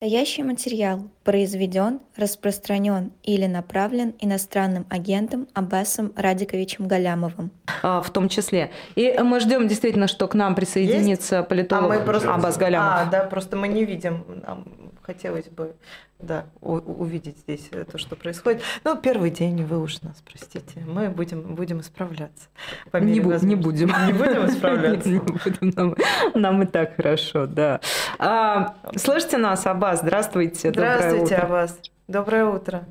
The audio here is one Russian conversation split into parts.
Настоящий материал произведен, распространен или направлен иностранным агентом Аббасом Радиковичем Галямовым. А, в том числе. И мы ждем действительно, что к нам присоединится Есть? политолог а мы просто... Аббас Галямов. А, да, просто мы не видим. Хотелось бы да, увидеть здесь то, что происходит. Ну, первый день, вы уж нас простите. Мы будем, будем исправляться. По мере не, бу- не будем. Не будем исправляться. Не будем. Нам, нам и так хорошо, да. А, слышите нас, Аббас? Здравствуйте. Здравствуйте, Аббас. Доброе утро.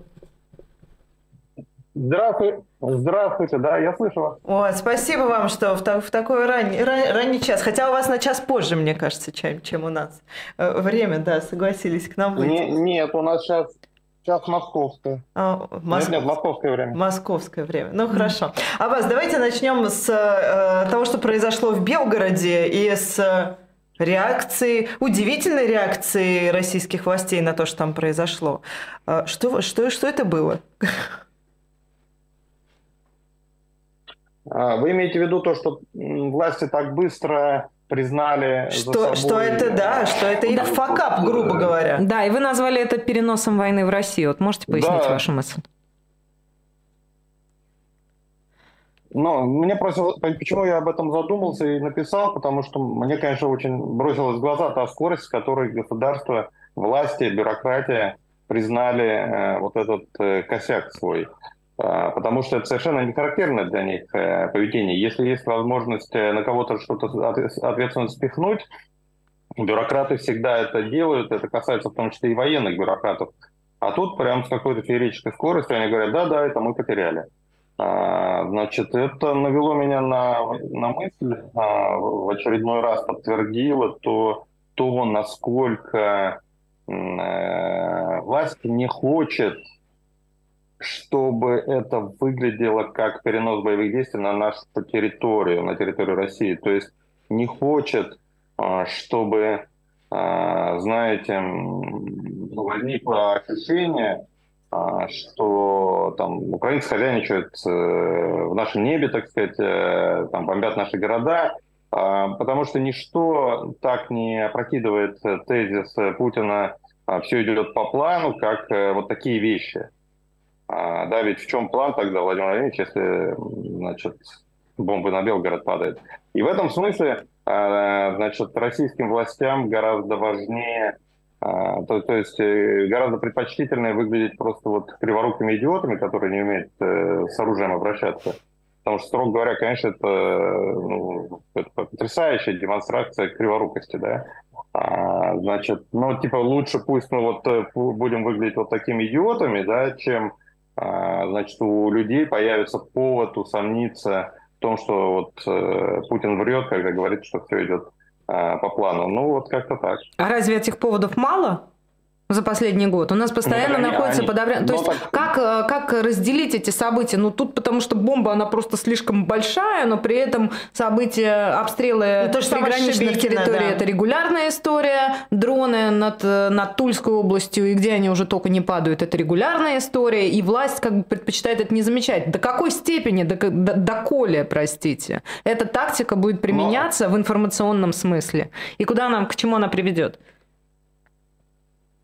Здравствуйте. Здравствуйте, да, я слышу вас. О, спасибо вам, что в, в такой ранний, ран, ранний час, хотя у вас на час позже, мне кажется, чем, чем у нас. Э, время, да, согласились к нам выйти. Не, нет, у нас сейчас Сейчас московское. А, моск... Нет, нет, московское время. Московское время. Ну, хорошо. А вас давайте начнем с э, того, что произошло в Белгороде, и с реакции, удивительной реакции российских властей на то, что там произошло. Э, что, что, что это было? А, вы имеете в виду то, что власти так быстро признали что, собой... что это да, что это их факап, грубо говоря. Да, и вы назвали это переносом войны в Россию. Вот можете пояснить да. вашу мысль? Ну, мне просто, почему я об этом задумался и написал, потому что мне, конечно, очень бросилась в глаза та скорость, с которой государство, власти, бюрократия признали э, вот этот э, косяк свой. А, потому что это совершенно не характерно для них э, поведение. Если есть возможность э, на кого-то что-то ответственно спихнуть, бюрократы всегда это делают, это касается в том числе и военных бюрократов. А тут прям с какой-то феерической скоростью они говорят, да-да, это мы потеряли. А, значит, это навело меня на, на мысль, а, в очередной раз подтвердило то, то насколько э, власть не хочет чтобы это выглядело как перенос боевых действий на нашу территорию, на территорию России. То есть не хочет, а, чтобы, а, знаете, возникло ощущение, а, что там украинцы хозяйничают э, в нашем небе, так сказать, э, там бомбят наши города, потому что ничто так не опрокидывает тезис Путина «все идет по плану», как э, вот такие вещи – а, да, ведь в чем план тогда, Владимир Владимирович, если значит, бомбы на Белгород падают? И в этом смысле а, значит, российским властям гораздо важнее, а, то, то есть э, гораздо предпочтительнее выглядеть просто вот криворукими идиотами, которые не умеют э, с оружием обращаться. Потому что, строго говоря, конечно, это, ну, это потрясающая демонстрация криворукости, да. А, значит, ну, типа, лучше пусть мы вот э, будем выглядеть вот такими идиотами, да, чем значит, у людей появится повод усомниться в том, что вот э, Путин врет, когда говорит, что все идет э, по плану. Ну, вот как-то так. А разве этих поводов мало? За последний год. У нас постоянно ну, находится они, подобрение. То есть так... как, э, как разделить эти события? Ну тут потому что бомба, она просто слишком большая, но при этом события, обстрелы ну, то приграничных территорий да. это регулярная история. Дроны над, над Тульской областью и где они уже только не падают, это регулярная история. И власть как бы предпочитает это не замечать. До какой степени, до, до, до коли, простите, эта тактика будет применяться но... в информационном смысле? И куда нам, к чему она приведет?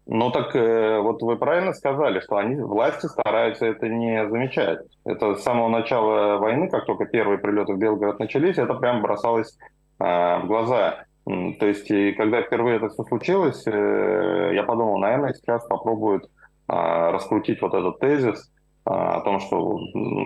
Ну так э, вот вы правильно сказали, что они, власти стараются это не замечать. Это с самого начала войны, как только первые прилеты в Белгород начались, это прям бросалось э, в глаза. То есть, и когда впервые это все случилось, э, я подумал, наверное, сейчас попробуют э, раскрутить вот этот тезис э, о том, что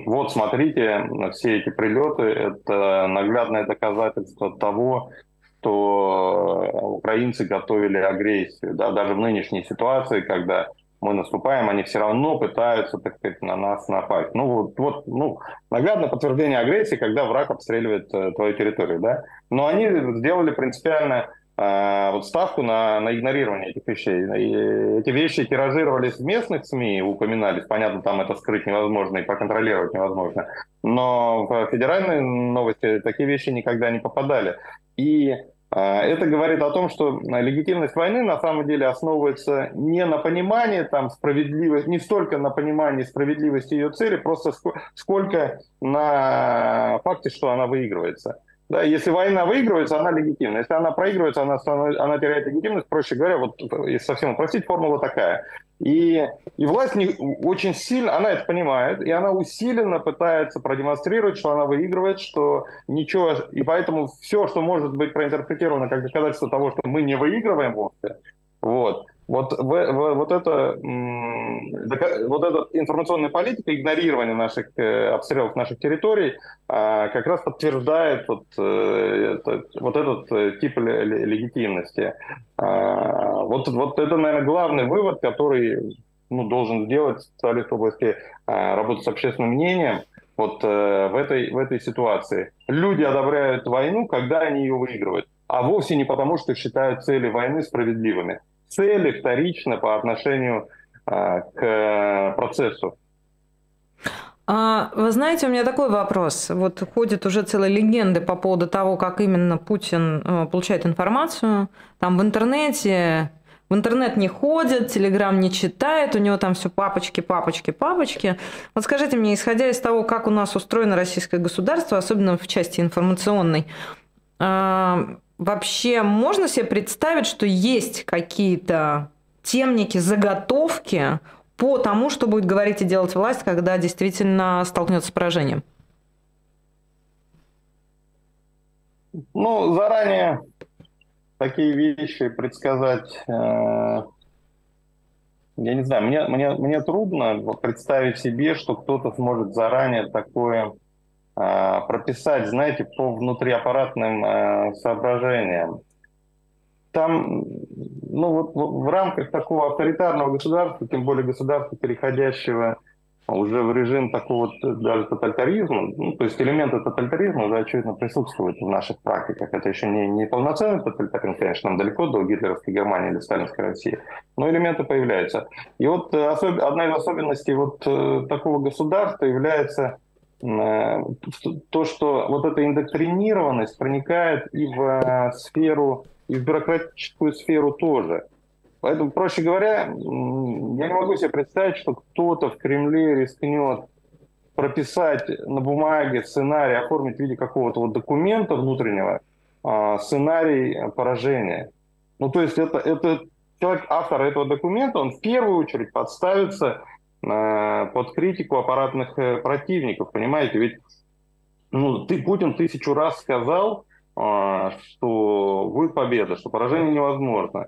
вот смотрите, все эти прилеты – это наглядное доказательство того, что э, украинцы готовили агрессию. Да, даже в нынешней ситуации, когда мы наступаем, они все равно пытаются, так сказать, на нас напасть. Ну, вот, вот ну, наглядное подтверждение агрессии, когда враг обстреливает э, твою территорию, да. Но они сделали принципиально вот ставку на, на игнорирование этих вещей. И эти вещи тиражировались в местных СМИ, упоминались, понятно, там это скрыть невозможно и проконтролировать невозможно. Но в федеральные новости такие вещи никогда не попадали. И а, это говорит о том, что легитимность войны на самом деле основывается не на понимании там, справедливости, не столько на понимании справедливости ее цели, просто сколько на факте, что она выигрывается. Да, если война выигрывается, она легитимна. Если она проигрывается, она, она теряет легитимность. Проще говоря, вот если совсем упростить, формула такая. И, и власть не, очень сильно, она это понимает, и она усиленно пытается продемонстрировать, что она выигрывает, что ничего, и поэтому все, что может быть проинтерпретировано как доказательство того, что мы не выигрываем вовсе, вот, вот, в, в, вот, это, вот эта информационная политика, игнорирование наших э, обстрелов наших территорий, а, как раз подтверждает вот, э, вот этот э, тип легитимности. А, вот, вот это, наверное, главный вывод, который ну, должен сделать специалист в области работы с общественным мнением вот в этой, в этой ситуации. Люди одобряют войну, когда они ее выигрывают, а вовсе не потому, что считают цели войны справедливыми цели вторично по отношению а, к процессу. А, вы знаете, у меня такой вопрос. Вот ходят уже целые легенды по поводу того, как именно Путин э, получает информацию. Там в интернете в интернет не ходит, телеграм не читает, у него там все папочки, папочки, папочки. Вот скажите мне, исходя из того, как у нас устроено российское государство, особенно в части информационной, Вообще можно себе представить, что есть какие-то темники, заготовки по тому, что будет говорить и делать власть, когда действительно столкнется с поражением? Ну, заранее такие вещи предсказать, э, я не знаю, мне, мне, мне трудно представить себе, что кто-то сможет заранее такое прописать, знаете, по внутриаппаратным а, соображениям. Там, ну вот в рамках такого авторитарного государства, тем более государства, переходящего уже в режим такого даже тоталитаризма, ну, то есть элементы тоталитаризма уже очевидно присутствуют в наших практиках. Это еще не, не полноценный тоталитаризм, конечно, нам далеко до гитлеровской Германии или сталинской России, но элементы появляются. И вот э, особ... одна из особенностей вот э, такого государства является Э, то, что вот эта индоктринированность проникает и в э, сферу, и в бюрократическую сферу тоже. Поэтому, проще говоря, я не могу себе представить, что кто-то в Кремле рискнет прописать на бумаге сценарий, оформить в виде какого-то вот документа внутреннего а, сценарий поражения. Ну, то есть это, это человек, автор этого документа, он в первую очередь подставится под критику аппаратных э, противников, понимаете? Ведь ну, ты, Путин тысячу раз сказал, а, что будет победа, что поражение невозможно.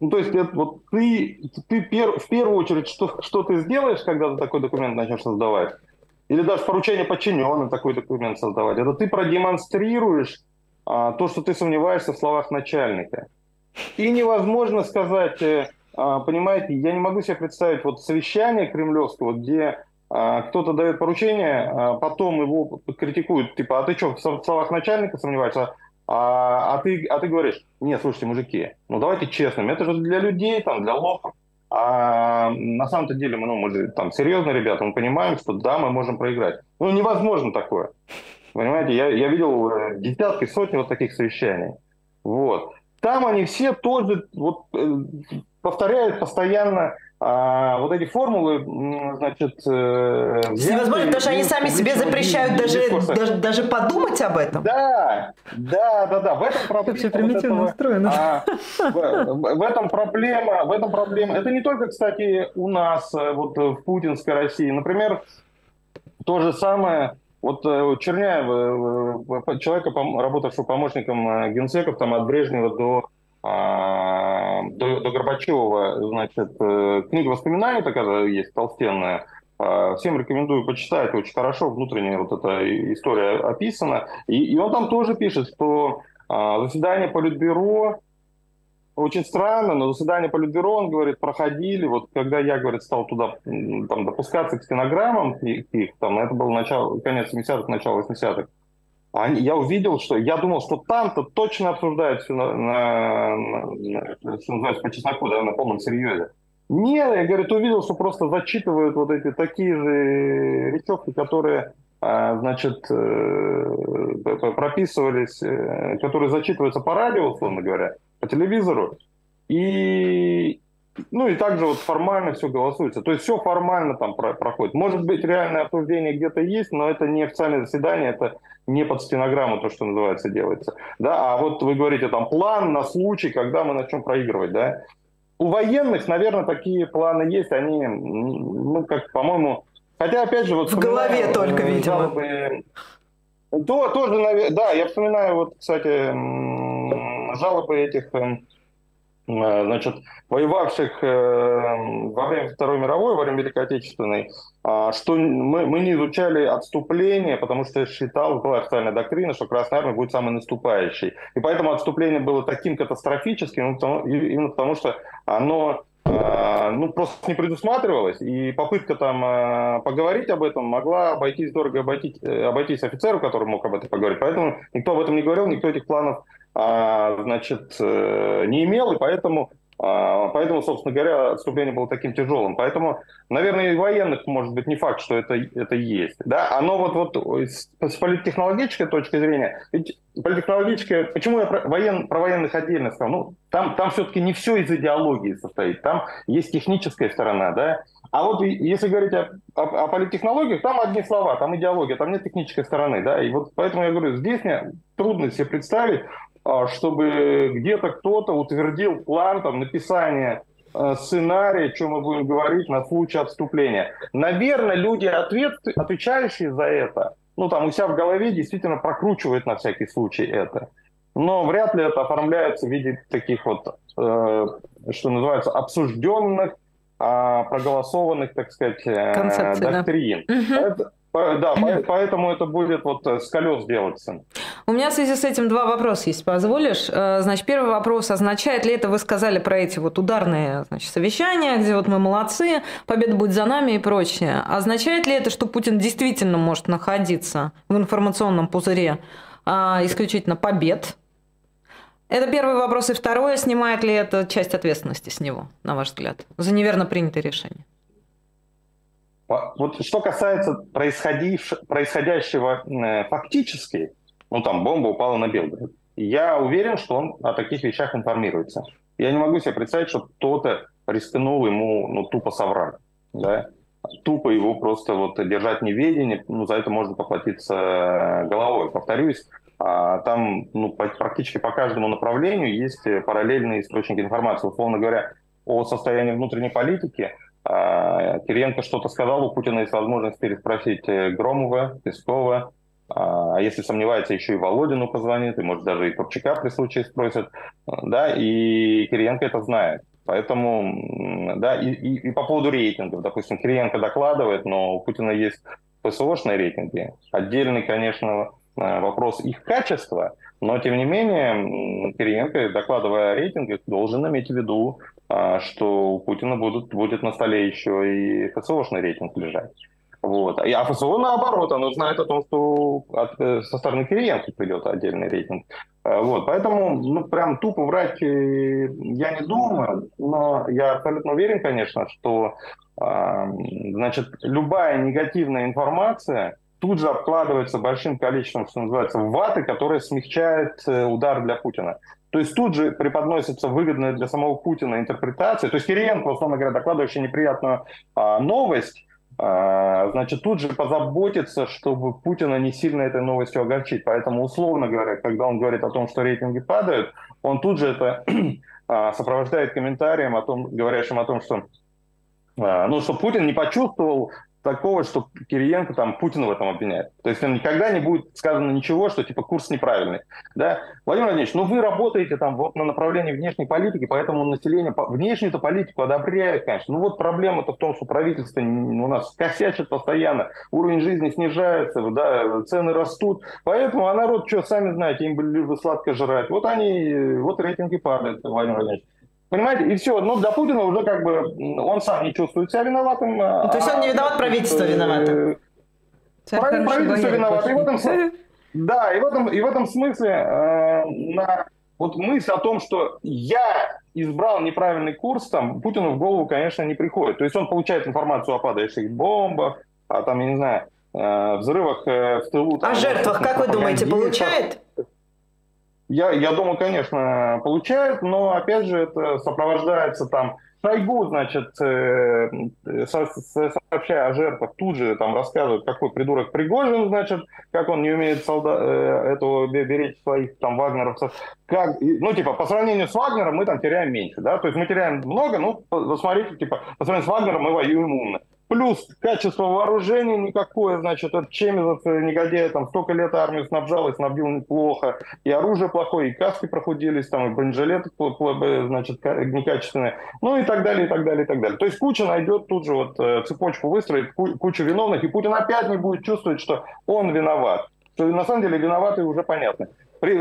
Ну, то есть, это, вот ты, ты пер, в первую очередь, что, что ты сделаешь, когда ты такой документ начнешь создавать, или даже поручение подчиненным такой документ создавать, это ты продемонстрируешь а, то, что ты сомневаешься в словах начальника. И невозможно сказать, э, понимаете, я не могу себе представить вот совещание кремлевского, где а, кто-то дает поручение, а потом его критикуют, типа, а ты что, в словах начальника сомневаешься? А, а, ты, а ты говоришь, нет, слушайте, мужики, ну давайте честными, это же для людей, там, для лохов. А на самом-то деле мы, ну, мы же там серьезные ребята, мы понимаем, что да, мы можем проиграть. Ну, невозможно такое. Понимаете, я, я видел э, десятки, сотни вот таких совещаний. Вот. Там они все тоже вот э, повторяют постоянно а, вот эти формулы, значит... Э, Невозможно, потому что они сами себе запрещают даже, даже, даже подумать об этом. Да, да, да, да. В этом проблема. Примитивно вот устроено. А, в, в этом проблема, в этом проблема. Это не только, кстати, у нас, э, вот в путинской России. Например, то же самое вот э, Черняев, человека, работавшего помощником генсеков там, от Брежнева до до, до Горбачева, значит, э, книга воспоминаний такая есть, толстенная. А, всем рекомендую почитать, очень хорошо внутренняя вот эта история описана. И, и он там тоже пишет, что а, заседание Политбюро очень странно, но заседание Политбюро, он говорит, проходили, вот когда я, говорит, стал туда там, допускаться к стенограммам их, там, это было начало, конец 70-х, начало 80-х, они, я увидел, что я думал, что там-то точно обсуждают все на, на, на, что называется, по чесноку, да, на полном серьезе. Нет, я, говорит, увидел, что просто зачитывают вот эти такие же речевки, которые, а, значит, э, прописывались, э, которые зачитываются по радио, условно говоря, по телевизору. И, ну и также вот формально все голосуется. То есть все формально там про проходит. Может быть, реальное обсуждение где-то есть, но это не официальное заседание, это не под стенограмму то, что называется, делается. Да, а вот вы говорите там план на случай, когда мы начнем проигрывать, да. У военных, наверное, такие планы есть, они, ну, как, по-моему, хотя, опять же, вот... В голове только, видимо. Жалобы, то, тоже, да, я вспоминаю, вот, кстати, жалобы этих эм, Э, значит, воевавших э, во время Второй мировой, во время Великой Отечественной, а, что мы, мы не изучали отступление, потому что считал, была официальная доктрина, что Красная Армия будет самой наступающей. И поэтому отступление было таким катастрофическим, именно потому что оно э, ну, просто не предусматривалось, и попытка там поговорить об этом могла обойтись дорого обойтись, обойтись офицеру, который мог об этом поговорить. Поэтому никто об этом не говорил, никто этих планов значит, э, не имел, и поэтому, а, поэтому, собственно говоря, отступление было таким тяжелым. Поэтому, наверное, и военных, может быть, не факт, что это, это есть. Да? Оно вот, вот с политтехнологической точки зрения, ведь политтехнологическая, почему я про, воен, про военных отдельно сказал? Ну, там, там все-таки не все из идеологии состоит, там есть техническая сторона, да, а вот если говорить о, о, о политтехнологиях, там одни слова, там идеология, там нет технической стороны, да, и вот поэтому я говорю, здесь мне трудно себе представить, а, чтобы где-то кто-то утвердил план там, написания э, сценария, о чем мы будем говорить на случай отступления. Наверное, люди, ответ, отвечающие за это, ну там у себя в голове действительно прокручивают на всякий случай это. Но вряд ли это оформляется в виде таких вот, э, что называется, обсужденных, э, проголосованных, так сказать, э, доктрин. Да. Это, да, поэтому это будет вот э, с колес делаться. У меня в связи с этим два вопроса, если позволишь. Э, значит, первый вопрос, означает ли это, вы сказали про эти вот ударные значит, совещания, где вот мы молодцы, победа будет за нами и прочее. Означает ли это, что Путин действительно может находиться в информационном пузыре а, исключительно побед? Это первый вопрос. И второе, снимает ли это часть ответственности с него, на ваш взгляд, за неверно принятое решение? Вот что касается происходящего э, фактически, ну там бомба упала на Белгород, я уверен, что он о таких вещах информируется. Я не могу себе представить, что кто-то рискнул ему ну, тупо соврать. Да? Тупо его просто вот держать в неведении, ну, за это можно поплатиться э, головой. Повторюсь, а, там ну, практически по каждому направлению есть параллельные источники информации. Условно говоря, о состоянии внутренней политики – Кириенко что-то сказал, у Путина есть возможность переспросить э, Громова, Пескова, а, а если сомневается, еще и Володину позвонит, и может даже и Топчака при случае спросит, да, и Кириенко это знает. Поэтому, да, и, и, и по поводу рейтингов, допустим, Кириенко докладывает, но у Путина есть ПСОшные рейтинги. Отдельный, конечно, э, вопрос их качества, но, тем не менее, Кириенко, докладывая о рейтингах, должен иметь в виду а, что у Путина будут, будет на столе еще и ФСОшный рейтинг лежать. Вот. А ФСО, наоборот, оно знает о том, что от, э, со стороны Кириенко придет отдельный рейтинг. А, вот. Поэтому ну, прям тупо врать э, я не думаю, но я абсолютно уверен, конечно, что а, значит, любая негативная информация тут же обкладывается большим количеством, что называется, ваты, которая смягчает э, удар для Путина. То есть тут же преподносится выгодная для самого Путина интерпретация. То есть Кириенко, условно говоря, докладывающий неприятную а, новость, а, значит, тут же позаботится, чтобы Путина не сильно этой новостью огорчить. Поэтому, условно говоря, когда он говорит о том, что рейтинги падают, он тут же это а, сопровождает комментарием, о том, говорящим о том, что а, ну, что Путин не почувствовал такого, что Кириенко там Путина в этом обвиняет. То есть никогда не будет сказано ничего, что типа курс неправильный. Да? Владимир Владимирович, ну вы работаете там вот на направлении внешней политики, поэтому население внешнюю-то политику одобряет, конечно. Ну вот проблема-то в том, что правительство у нас косячит постоянно, уровень жизни снижается, да, цены растут. Поэтому, а народ, что, сами знаете, им бы сладко жрать. Вот они, вот рейтинги падают, Владимир Владимирович. Понимаете, и все. Ну, для Путина уже как бы он сам не чувствует себя виноватым. Ну, то есть он не виноват, правительство э, виновато. Правительство виновато. И в этом, да, и в этом, и в этом смысле э, на вот мысль о том, что я избрал неправильный курс, там Путину в голову, конечно, не приходит. То есть он получает информацию о падающих бомбах, о там, я не знаю, э, взрывах э, в тылу. Там, о жертвах, как вы думаете, получает? Я, я думаю, конечно, получают, но опять же это сопровождается там Шойгу, значит, э, сообщая о жертвах, тут же там рассказывает, какой придурок Пригожин, значит, как он не умеет солдат, э, этого беречь своих там вагнеровцев. Как, ну, типа, по сравнению с Вагнером мы там теряем меньше, да, то есть мы теряем много, ну, посмотрите, типа, по сравнению с Вагнером мы воюем умно. Плюс качество вооружения никакое, значит, этот Чемизов э, негодяй, там столько лет армию снабжал и снабдил неплохо, и оружие плохое, и каски прохудились, там, и бронежилеты, значит, некачественные, ну и так далее, и так далее, и так далее. То есть Куча найдет тут же вот э, цепочку выстроит, кучу виновных, и Путин опять не будет чувствовать, что он виноват. Что на самом деле виноваты уже понятно.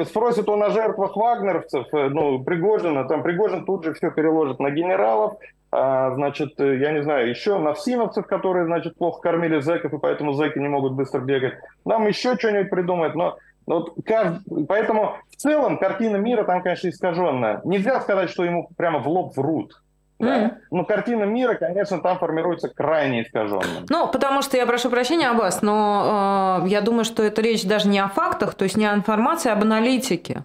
Спросит он о жертвах вагнеровцев, э, ну, Пригожина, там Пригожин тут же все переложит на генералов, а, значит, э, я не знаю, еще на всиновцев, которые, значит, плохо кормили зэков, и поэтому зэки не могут быстро бегать. Нам еще что-нибудь придумать, но вот кажд... Поэтому в целом картина мира там, конечно, искаженная. Нельзя сказать, что ему прямо в лоб врут. Да? Mm. Но картина мира, конечно, там формируется крайне искаженная. Ну, потому что я прошу прощения, Аббас, но э, я думаю, что это речь даже не о фактах, то есть не о информации, а об аналитике.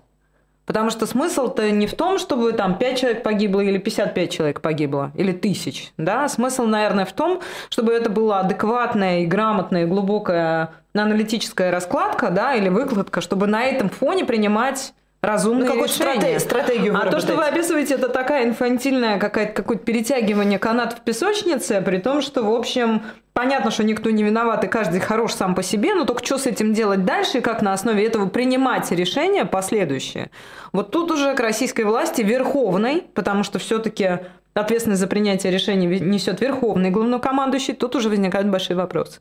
Потому что смысл-то не в том, чтобы там 5 человек погибло или 55 человек погибло, или тысяч. Да? Смысл, наверное, в том, чтобы это была адекватная и грамотная, и глубокая аналитическая раскладка да, или выкладка, чтобы на этом фоне принимать разумные ну, решения. стратегию А то, что вы описываете, это такая инфантильная какая-то какое-то перетягивание канат в песочнице, при том, что, в общем, понятно, что никто не виноват, и каждый хорош сам по себе, но только что с этим делать дальше, и как на основе этого принимать решения последующие. Вот тут уже к российской власти верховной, потому что все-таки ответственность за принятие решений несет верховный главнокомандующий, тут уже возникают большие вопросы.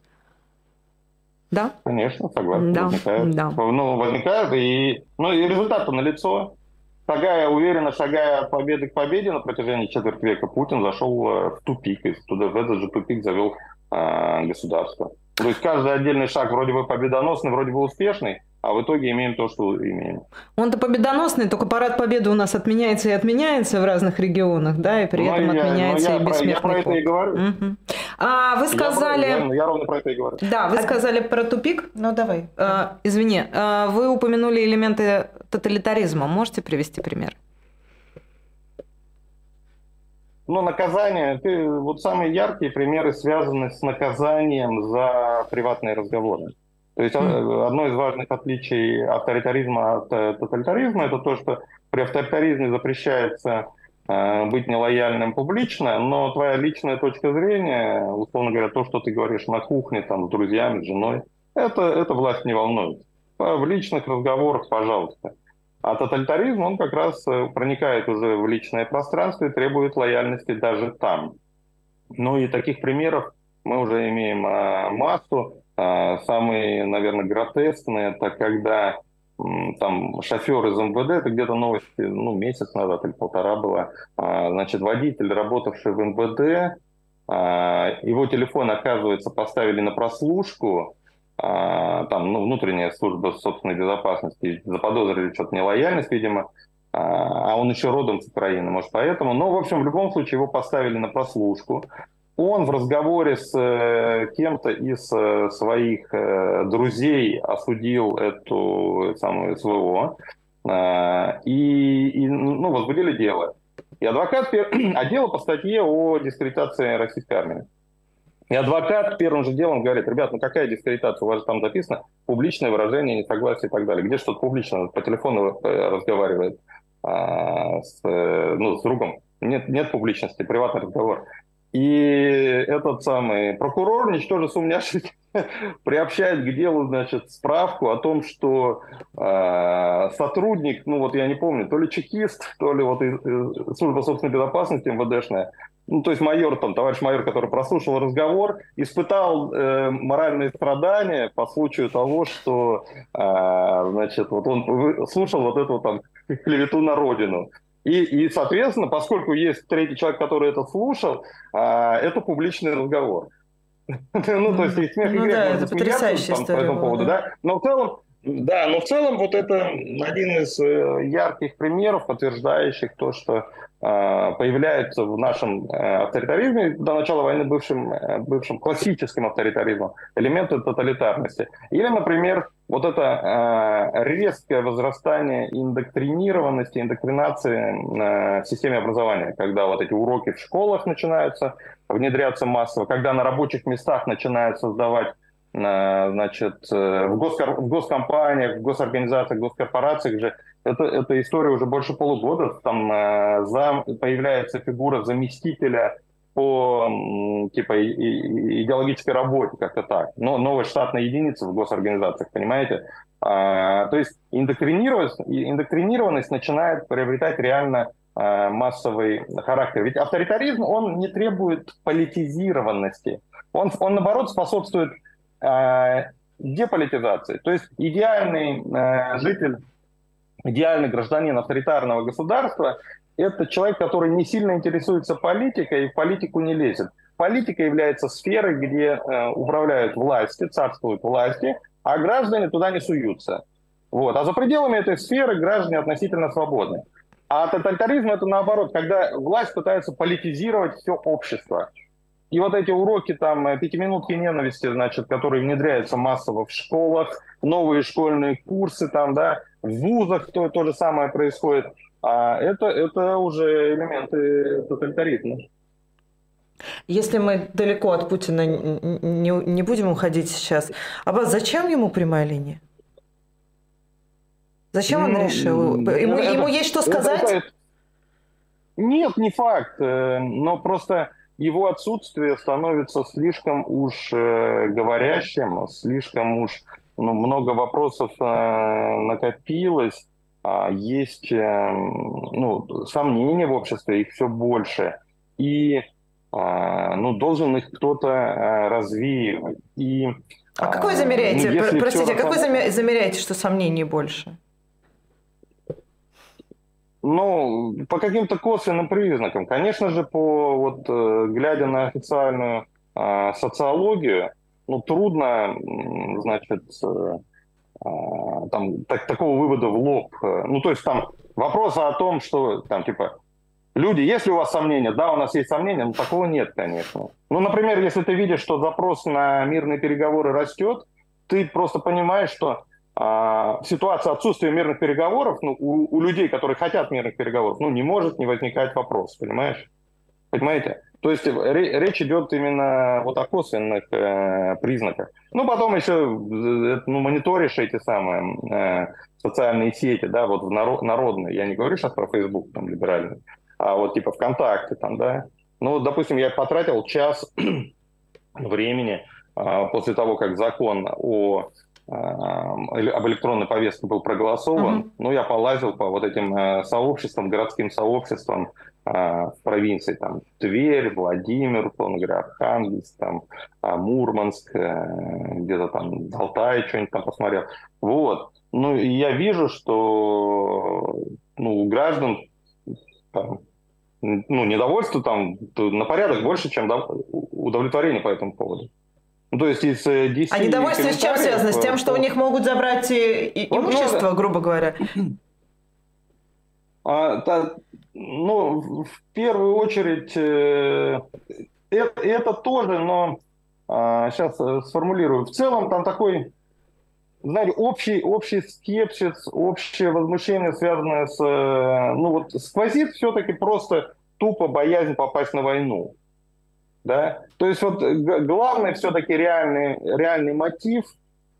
Да? Конечно, согласен. Да, возникают. Да. Ну, возникают, и, ну, и результаты налицо. Шагая уверенно, шагая от победы к победе на протяжении четверти века, Путин зашел э, в тупик, и туда, в этот же тупик завел э, государство. То есть каждый отдельный шаг вроде бы победоносный, вроде бы успешный, а в итоге имеем то, что имеем. Он-то победоносный, только парад победы у нас отменяется и отменяется в разных регионах, да, и при но этом я, отменяется и бессмертный Я про это и говорю. Угу. А вы сказали... Я, я, я ровно про это и говорю. Да, вы а... сказали про тупик. Ну, давай. А, извини, а, вы упомянули элементы тоталитаризма. Можете привести пример? Ну, наказание, ты, вот самые яркие примеры связаны с наказанием за приватные разговоры. То есть mm. одно из важных отличий авторитаризма от э, тоталитаризма это то, что при авторитаризме запрещается э, быть нелояльным публично, но твоя личная точка зрения, условно говоря, то, что ты говоришь на кухне там, с друзьями, с женой, это, это власть не волнует. В личных разговорах, пожалуйста. А тоталитаризм, он как раз э, проникает уже в личное пространство и требует лояльности даже там. Ну и таких примеров мы уже имеем массу. А, самый, наверное, гротескный, это когда там шофер из МВД, это где-то новости, ну, месяц назад или полтора было, а, значит, водитель, работавший в МВД, а, его телефон, оказывается, поставили на прослушку, там, ну, внутренняя служба собственной безопасности, заподозрили что-то нелояльность, видимо, а он еще родом с Украины, может, поэтому. Но, в общем, в любом случае его поставили на прослушку он в разговоре с э, кем-то из э, своих э, друзей осудил эту самую СВО и, и ну, возбудили дело. И адвокат, а дело по статье о дискредитации российской армии. И адвокат первым же делом говорит, ребят, ну какая дискредитация, у вас же там записано публичное выражение несогласия и так далее. Где что-то публично по телефону разговаривает а, с, ну, с другом. Нет, нет публичности, приватный разговор. И этот самый прокурор, ничтоже сумняшись, приобщает к делу, значит, справку о том, что э, сотрудник, ну вот я не помню, то ли чекист, то ли вот из, из служба собственной безопасности МВДшная, ну то есть майор там, товарищ майор, который прослушал разговор, испытал э, моральные страдания по случаю того, что, э, значит, вот он слушал вот эту там клевету на родину. И, и, соответственно, поскольку есть третий человек, который это слушал, а, это публичный разговор. Ну, то есть, и смех, и ну, да, это потрясающая история по этому поводу, да. Но в целом, Да, но в целом вот это один из э, ярких примеров, подтверждающих то, что э, появляется в нашем э, авторитаризме до начала войны бывшим, бывшим классическим авторитаризмом элементы тоталитарности. Или, например, вот это резкое возрастание индоктринированности, индоктринации в системе образования, когда вот эти уроки в школах начинаются внедряться массово, когда на рабочих местах начинают создавать значит, э, в, госкор... в госкомпаниях, в госорганизациях, в госкорпорациях же это, эта история уже больше полугода. Там э, зам, появляется фигура заместителя по типа идеологической работе, как-то так. Но новая штатная единица в госорганизациях, понимаете? А, то есть индоктринированность, индоктринированность начинает приобретать реально а, массовый характер. Ведь авторитаризм, он не требует политизированности. Он, он наоборот, способствует Э, деполитизации. То есть идеальный э, житель, идеальный гражданин авторитарного государства – это человек, который не сильно интересуется политикой и в политику не лезет. Политика является сферой, где э, управляют власти, царствуют власти, а граждане туда не суются. Вот. А за пределами этой сферы граждане относительно свободны. А тоталитаризм – это наоборот, когда власть пытается политизировать все общество. И вот эти уроки, там, э, пятиминутки ненависти, значит, которые внедряются массово в школах, новые школьные курсы, там, да, в вузах то, то же самое происходит. А это, это уже элементы тоталитаризма. Если мы далеко от Путина не, не будем уходить сейчас, а зачем ему прямая линия? Зачем он ну, решил? Ему, это, ему есть что сказать? Это, нет, не факт. Э, но просто его отсутствие становится слишком уж э, говорящим, слишком уж ну, много вопросов э, накопилось, есть э, ну, сомнения в обществе, их все больше. И э, ну, должен их кто-то э, развеивать. И, а как вы замеряете, ну, простите, как вы замеряете, что сомнений больше? Ну, по каким-то косвенным признакам. Конечно же, по вот э, глядя на официальную социологию, ну, трудно, значит, э, там, так, такого вывода в лоб. Ну, то есть там вопрос о том, что там, типа, люди, есть ли у вас сомнения? Да, у нас есть сомнения, но такого нет, конечно. Ну, например, если ты видишь, что запрос на мирные переговоры растет, ты просто понимаешь, что а, ситуация отсутствия мирных переговоров, ну, у, у людей, которые хотят мирных переговоров, ну, не может не возникать вопрос, понимаешь? Понимаете? То есть речь идет именно вот о косвенных э, признаках. Ну, потом еще э, ну, мониторишь эти самые э, социальные сети, да, вот в народ, народные. Я не говорю сейчас про Facebook, там, либеральный, а вот типа ВКонтакте, там, да. Ну, допустим, я потратил час времени э, после того, как закон о об электронной повестке был проголосован, uh-huh. ну, я полазил по вот этим э, сообществам, городским сообществам э, в провинции, там, Тверь, Владимир, условно говоря, Архангельск, там, э, Мурманск, где-то там Алтай что-нибудь там посмотрел. Вот. Ну, и я вижу, что ну, у граждан там, ну, недовольство там на порядок больше, чем удовлетворение по этому поводу. Ну, то есть из 10 э, А недовольство с чем связано? С тем, что у них могут забрать и, имущество, ну, грубо говоря? А, та, ну, в первую очередь, э, это, это тоже, но а, сейчас э, сформулирую. В целом там такой, знаете, общий, общий скепсис, общее возмущение, связанное с, э, ну вот, сквозит все-таки просто тупо боязнь попасть на войну. Да? То есть вот главный все-таки реальный, реальный мотив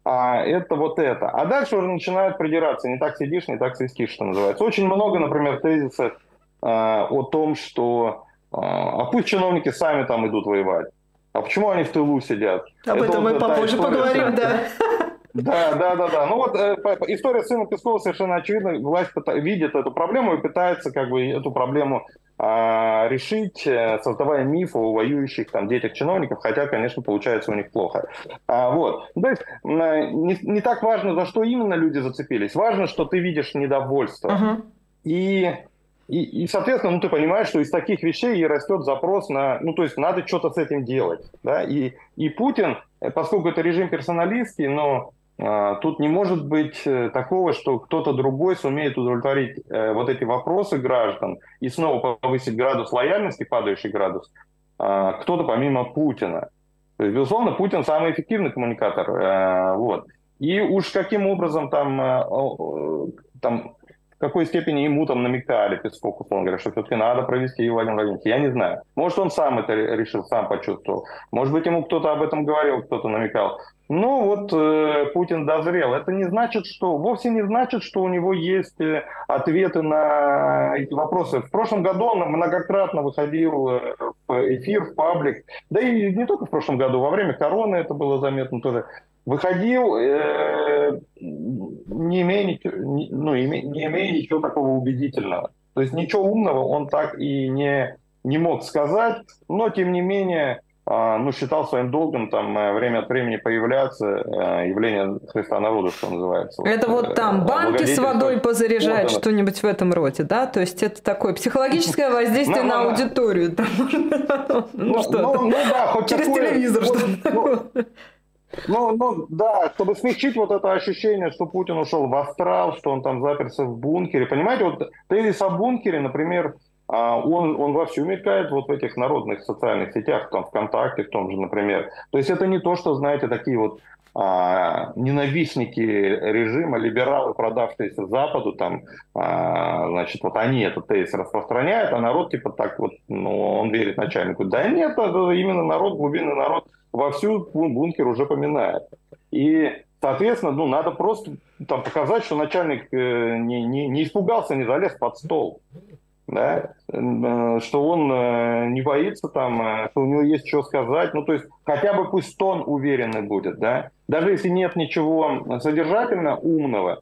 а, это вот это. А дальше уже начинают придираться. Не так сидишь, не так свистишь, что называется. Очень много, например, тезисов а, о том, что а, а пусть чиновники сами там идут воевать. А почему они в тылу сидят? Об это этом вот мы попозже поговорим, да. Да, да, да, да. Ну вот э, история сына Пескова совершенно очевидно. Власть видит эту проблему и пытается как бы эту проблему а, решить, э, создавая миф о воюющих там детях чиновников, хотя, конечно, получается у них плохо. А, вот. То есть не, не так важно, за что именно люди зацепились. Важно, что ты видишь недовольство. Uh-huh. И и, и, соответственно, ну, ты понимаешь, что из таких вещей и растет запрос на, ну, то есть надо что-то с этим делать, да, и, и Путин, э, поскольку это режим персоналистский, но тут не может быть э, такого, что кто-то другой сумеет удовлетворить э, вот эти вопросы граждан и снова повысить градус лояльности, падающий градус, а, кто-то помимо Путина. То есть, безусловно, Путин самый эффективный коммуникатор. Э, вот. И уж каким образом там, там какой степени ему там намекали Песков, условно говоря, что все-таки надо провести Владимир Владимирович. Я не знаю. Может, он сам это решил, сам почувствовал. Может быть, ему кто-то об этом говорил, кто-то намекал. Ну вот э, Путин дозрел. Это не значит, что вовсе не значит, что у него есть э, ответы на эти вопросы. В прошлом году он многократно выходил э, в эфир, в паблик. Да и не только в прошлом году, во время короны это было заметно тоже выходил, э, не, имея, ну, не имея ничего такого убедительного. То есть ничего умного он так и не, не мог сказать, но тем не менее ну, считал своим долгом там э, время от времени появляться, э, явление Христа народу, что называется. Это вот, вот там банки с водой позаряжать, вот что-нибудь в этом роде, да? То есть это такое психологическое воздействие на аудиторию. Ну что, ну через телевизор что-то. Ну, ну, да, чтобы смягчить вот это ощущение, что Путин ушел в астрал, что он там заперся в бункере. Понимаете, вот тезис о бункере, например, а, он, он вовсю мелькает вот в этих народных социальных сетях, там ВКонтакте в том же, например. То есть это не то, что, знаете, такие вот а, ненавистники режима, либералы, продавшиеся Западу, там, а, значит, вот они этот тезис распространяют, а народ типа так вот, ну, он верит начальнику. Да нет, это именно народ, глубинный народ вовсю бункер уже поминает. И, соответственно, ну, надо просто там показать, что начальник э, не, не, не испугался, не залез под стол. Да? Э, что он э, не боится там, что у него есть что сказать. Ну, то есть хотя бы пусть тон уверенный будет, да. Даже если нет ничего содержательно умного,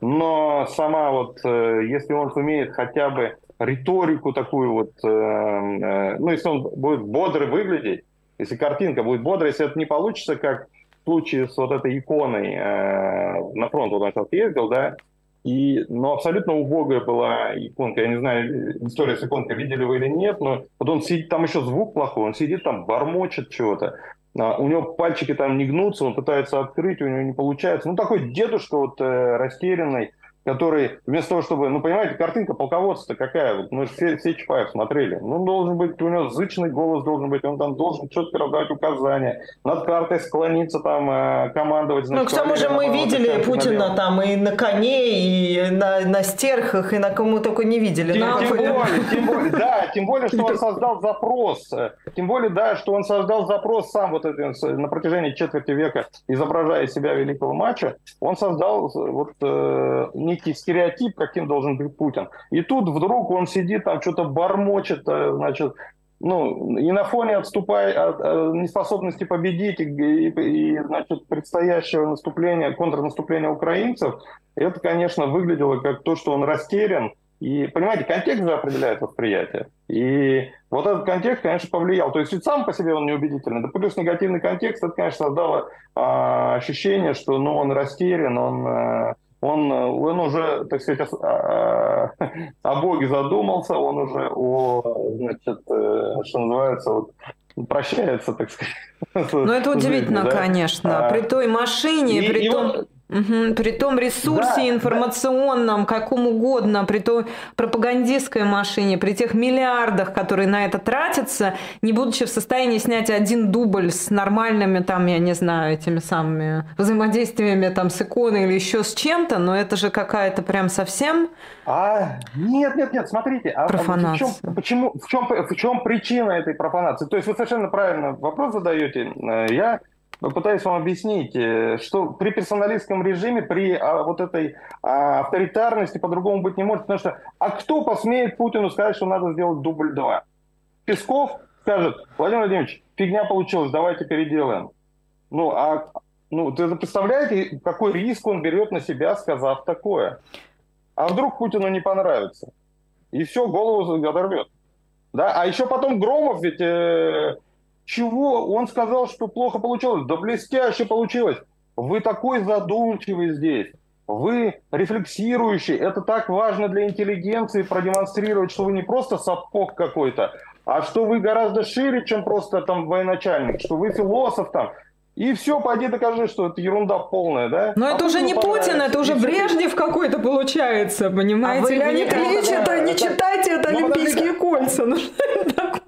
но сама вот, если он сумеет хотя бы риторику такую вот, ну, если он будет бодро выглядеть, если картинка будет бодрая, если это не получится, как в случае с вот этой иконой э, на фронт, вот он сейчас ездил, да, и, ну, абсолютно убогая была иконка. Я не знаю, история с иконкой, видели вы или нет, но вот он сидит, там еще звук плохой, он сидит там, бормочет чего-то. А, у него пальчики там не гнутся, он пытается открыть, у него не получается. Ну, такой дедушка вот э, растерянный, который вместо того, чтобы, ну, понимаете, картинка полководца какая, вот мы же все, все Чапаев смотрели, ну, должен быть, у него зычный голос должен быть, он там должен четко раздавать указания, над картой склониться, там, э, командовать. Значит, ну, к тому же мы видели Путина надел. там и на коне, и на, на стерхах, и на кому только не видели. Тем, тем более, тем более, да, тем более, что он создал запрос, тем более, да, что он создал запрос сам вот это, на протяжении четверти века, изображая себя великого матча, он создал вот э, некий стереотип, каким должен быть Путин. И тут вдруг он сидит там, что-то бормочет, э, значит, ну, и на фоне отступая от, от неспособности победить и, и, и значит, предстоящего наступления, контрнаступления украинцев, это, конечно, выглядело как то, что он растерян. И, понимаете, контекст же определяет восприятие. И вот этот контекст, конечно, повлиял. То есть ведь сам по себе он неубедительный. Да плюс негативный контекст, это, конечно, создало а, ощущение, что ну, он растерян, он... А, он, он уже, так сказать, о, о Боге задумался, он уже о, значит, э, что называется, вот, прощается, так сказать. Ну, это удивительно, да? конечно. А, при той машине, и, при и том... Он Угу. При том ресурсе да, информационном, да. каком угодно, при той пропагандистской машине, при тех миллиардах, которые на это тратятся, не будучи в состоянии снять один дубль с нормальными, там, я не знаю, этими самыми взаимодействиями там, с иконой или еще с чем-то, но это же какая-то прям совсем... А, нет, нет, нет, смотрите, а, а в чем, почему, в чем, в чем причина этой профанации? То есть вы совершенно правильно вопрос задаете. Э, я пытаюсь вам объяснить, э, что при персоналистском режиме, при а, вот этой а, авторитарности по-другому быть не может. Потому что, а кто посмеет Путину сказать, что надо сделать дубль 2? Песков скажет, Владимир Владимирович, фигня получилась, давайте переделаем. Ну, а ну, ты представляете, какой риск он берет на себя, сказав такое? А вдруг Путину не понравится? И все, голову оторвет. Да? А еще потом Громов ведь э, чего? Он сказал, что плохо получилось. Да блестяще получилось. Вы такой задумчивый здесь. Вы рефлексирующий. Это так важно для интеллигенции продемонстрировать, что вы не просто сапог какой-то, а что вы гораздо шире, чем просто там военачальник, что вы философ там. и все, пойди докажи, что это ерунда полная, да? Но а это уже не Путин, это уже Брежнев какой-то получается, понимаете? А вы Леонид Ильич, это не читайте, это ну, Олимпийские кольца. Ну?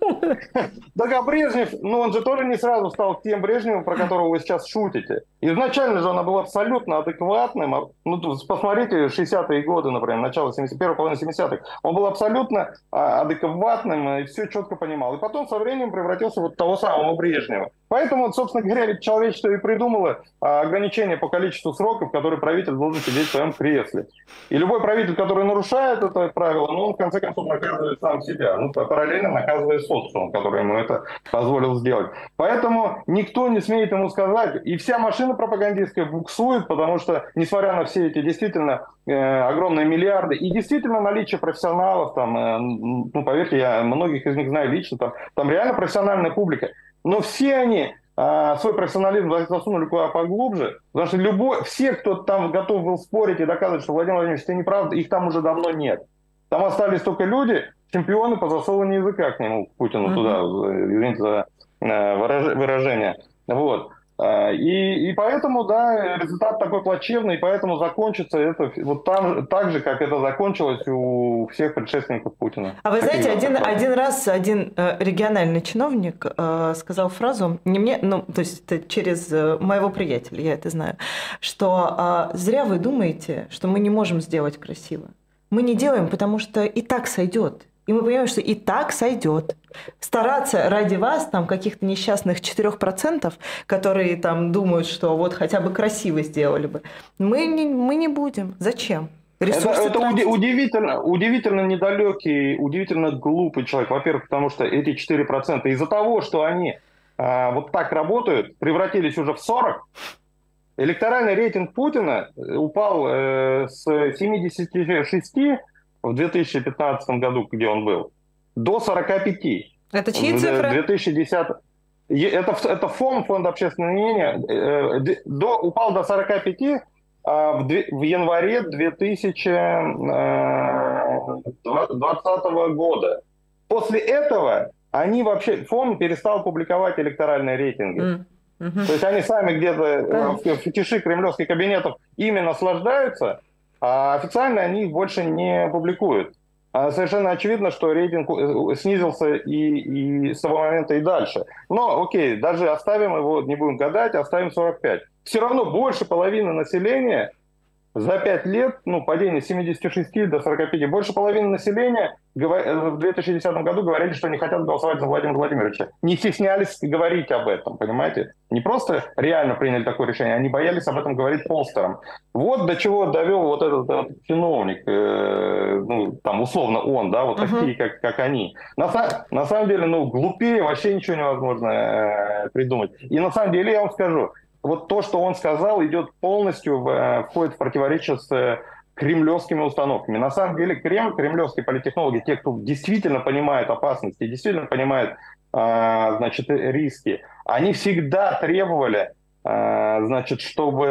Так а Брежнев, ну он же тоже не сразу стал тем Брежневым, про которого вы сейчас шутите. Изначально же он был абсолютно адекватным. А, ну, посмотрите, 60-е годы, например, начало 70 первой половины 70-х. Он был абсолютно а, адекватным и все четко понимал. И потом со временем превратился вот в того самого Брежнева. Поэтому, вот, собственно говоря, человечество и придумало а, ограничение по количеству сроков, которые правитель должен сидеть в своем кресле. И любой правитель, который нарушает это правило, ну, он в конце концов наказывает сам себя. Ну, параллельно наказывая социум, который ему это позволил сделать. Поэтому никто не смеет ему сказать. И вся машина пропагандистская буксует, потому что, несмотря на все эти действительно э, огромные миллиарды и действительно наличие профессионалов, там, э, ну, поверьте, я многих из них знаю лично, там, там реально профессиональная публика. Но все они а, свой профессионализм засунули куда поглубже, потому что любой, все, кто там готов был спорить и доказывать, что Владимир Владимирович, это неправда, их там уже давно нет. Там остались только люди, чемпионы по засовыванию языка к нему, к Путину, mm-hmm. туда, извините за э, выражение. Вот. А, и, и поэтому, да, результат такой плачевный, и поэтому закончится это вот там, так же, как это закончилось у всех предшественников Путина. А вы знаете, один, один раз один э, региональный чиновник э, сказал фразу, не мне, ну, то есть это через моего приятеля, я это знаю, что э, зря вы думаете, что мы не можем сделать красиво. Мы не делаем, потому что и так сойдет. И мы понимаем, что и так сойдет. Стараться ради вас, там, каких-то несчастных 4%, которые там думают, что вот хотя бы красиво сделали бы, мы не, мы не будем. Зачем? Ресурсы это, это удивительно, удивительно недалекий, удивительно глупый человек. Во-первых, потому что эти 4% из-за того, что они а, вот так работают, превратились уже в 40, электоральный рейтинг Путина упал э, с 76 в 2015 году, где он был, до 45. Это чьи цифры? 2010... Это, это фонд, фонд общественного мнения, э, до, упал до 45 а в, в январе 2020 э, года. После этого они вообще, фонд перестал публиковать электоральные рейтинги. Mm. Uh-huh. То есть они сами где-то uh-huh. в, в тиши кремлевских кабинетов ими наслаждаются, а официально они их больше не публикуют. А совершенно очевидно, что рейтинг э, снизился и, и с того момента и дальше. Но окей, даже оставим его, не будем гадать, оставим 45. Все равно больше половины населения за 5 лет, ну, падение с 76 до 45, больше половины населения э, в 2010 году говорили, что не хотят голосовать за Владимира Владимировича. Не стеснялись говорить об этом, понимаете? Не просто реально приняли такое решение, они боялись об этом говорить полстером. Вот до чего довел вот этот, этот чиновник, э, ну, там, условно он, да, вот uh-huh. такие, как, как они. На, на самом деле, ну, глупее вообще ничего невозможно э, придумать. И на самом деле, я вам скажу, вот то, что он сказал, идет полностью, в, э, входит в противоречие с э, кремлевскими установками. На самом деле Кремль, кремлевские политтехнологи, те, кто действительно понимает опасности, действительно понимает а, значит, риски, они всегда требовали а, значит, чтобы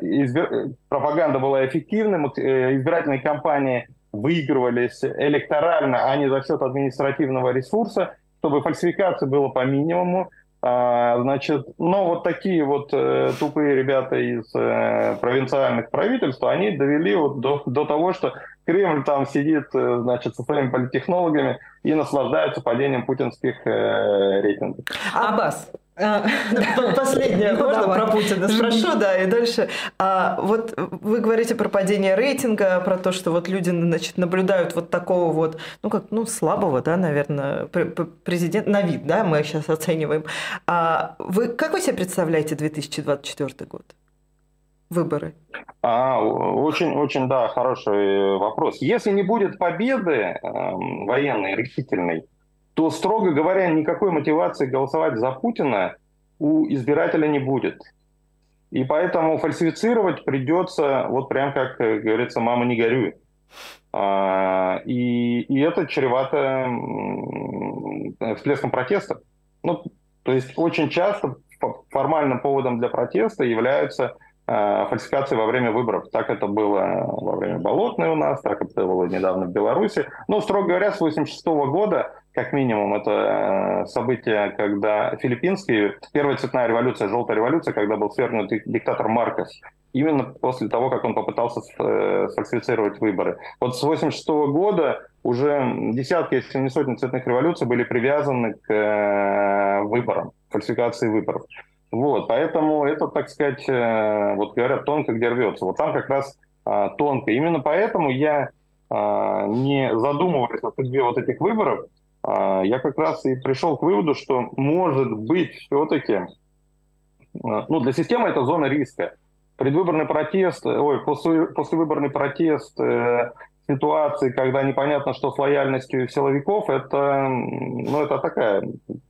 избир... пропаганда была эффективной, э, избирательные кампании выигрывались электорально, а не за счет административного ресурса, чтобы фальсификации было по минимуму, а, значит, ну вот такие вот э, тупые ребята из э, провинциальных правительств, они довели вот до, до того, что Кремль там сидит, э, значит, со своими политтехнологами и наслаждается падением путинских э, рейтингов. Аббас, Последнее, ну, можно давай. про Путина спрошу, да, и дальше. А, вот вы говорите про падение рейтинга, про то, что вот люди, значит, наблюдают вот такого вот, ну как, ну слабого, да, наверное, президент на вид, да, мы сейчас оцениваем. А вы как вы себе представляете 2024 год? Выборы. А, очень, очень, да, хороший вопрос. Если не будет победы э, военной, решительной, то, строго говоря, никакой мотивации голосовать за Путина у избирателя не будет. И поэтому фальсифицировать придется, вот прям как говорится, мама не горюй. А, и, и это чревато всплеском протеста. Ну, то есть очень часто формальным поводом для протеста являются фальсификации во время выборов. Так это было во время Болотной у нас, так это было недавно в Беларуси. Но, строго говоря, с 1986 года как минимум, это событие, когда филиппинские, первая цветная революция, желтая революция, когда был свергнут диктатор Маркос, именно после того, как он попытался сфальсифицировать выборы. Вот с 1986 года уже десятки, если не сотни цветных революций были привязаны к выборам, фальсификации выборов. Вот, поэтому это, так сказать, вот говорят, тонко где рвется. Вот там как раз а, тонко. Именно поэтому я, а, не задумываясь о судьбе вот этих выборов, а, я как раз и пришел к выводу, что может быть все-таки, ну, для системы это зона риска. Предвыборный протест, ой, после, послевыборный протест, э, ситуации, когда непонятно, что с лояльностью силовиков, это, ну, это такая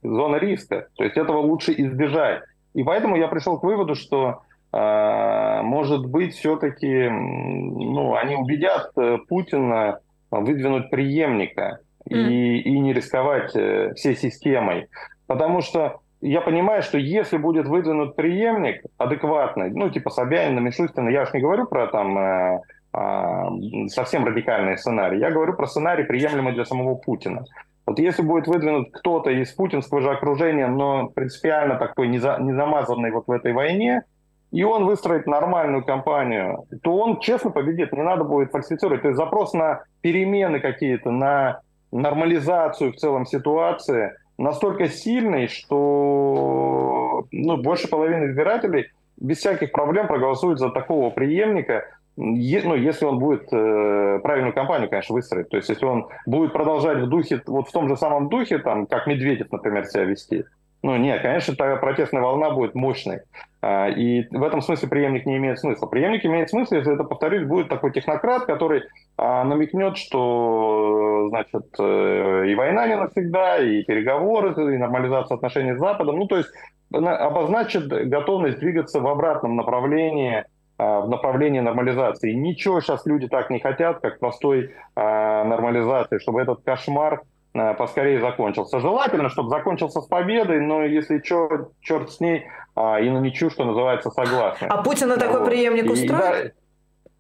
зона риска. То есть этого лучше избежать. И поэтому я пришел к выводу, что а, может быть, все-таки ну, они убедят э, Путина выдвинуть преемника mm. и, и не рисковать э, всей системой. Потому что я понимаю, что если будет выдвинут преемник адекватный, ну, типа Собянина, Мишустина, я уж не говорю про там э, э, совсем радикальный сценарий, я говорю про сценарий, приемлемый для самого Путина. Вот если будет выдвинут кто-то из путинского же окружения, но принципиально такой не, за, не замазанный вот в этой войне, и он выстроит нормальную кампанию, то он честно победит, не надо будет фальсифицировать. То есть запрос на перемены какие-то, на нормализацию в целом ситуации настолько сильный, что ну, больше половины избирателей без всяких проблем проголосуют за такого преемника, ну, если он будет э, правильную кампанию, конечно, выстроить. То есть, если он будет продолжать в духе, вот в том же самом духе, там, как Медведев, например, себя вести, ну, нет, конечно, та протестная волна будет мощной. А, и в этом смысле преемник не имеет смысла. Преемник имеет смысл, если это, повторюсь, будет такой технократ, который а, намекнет, что значит, э, и война не навсегда, и переговоры, и нормализация отношений с Западом. Ну, то есть обозначит готовность двигаться в обратном направлении, в направлении нормализации. Ничего сейчас люди так не хотят, как простой нормализации, чтобы этот кошмар Э, поскорее закончился. Желательно, чтобы закончился с победой, но если что, черт с ней, а, и на ничью, что называется, согласны. А Путина вот. такой преемник устроит? Да,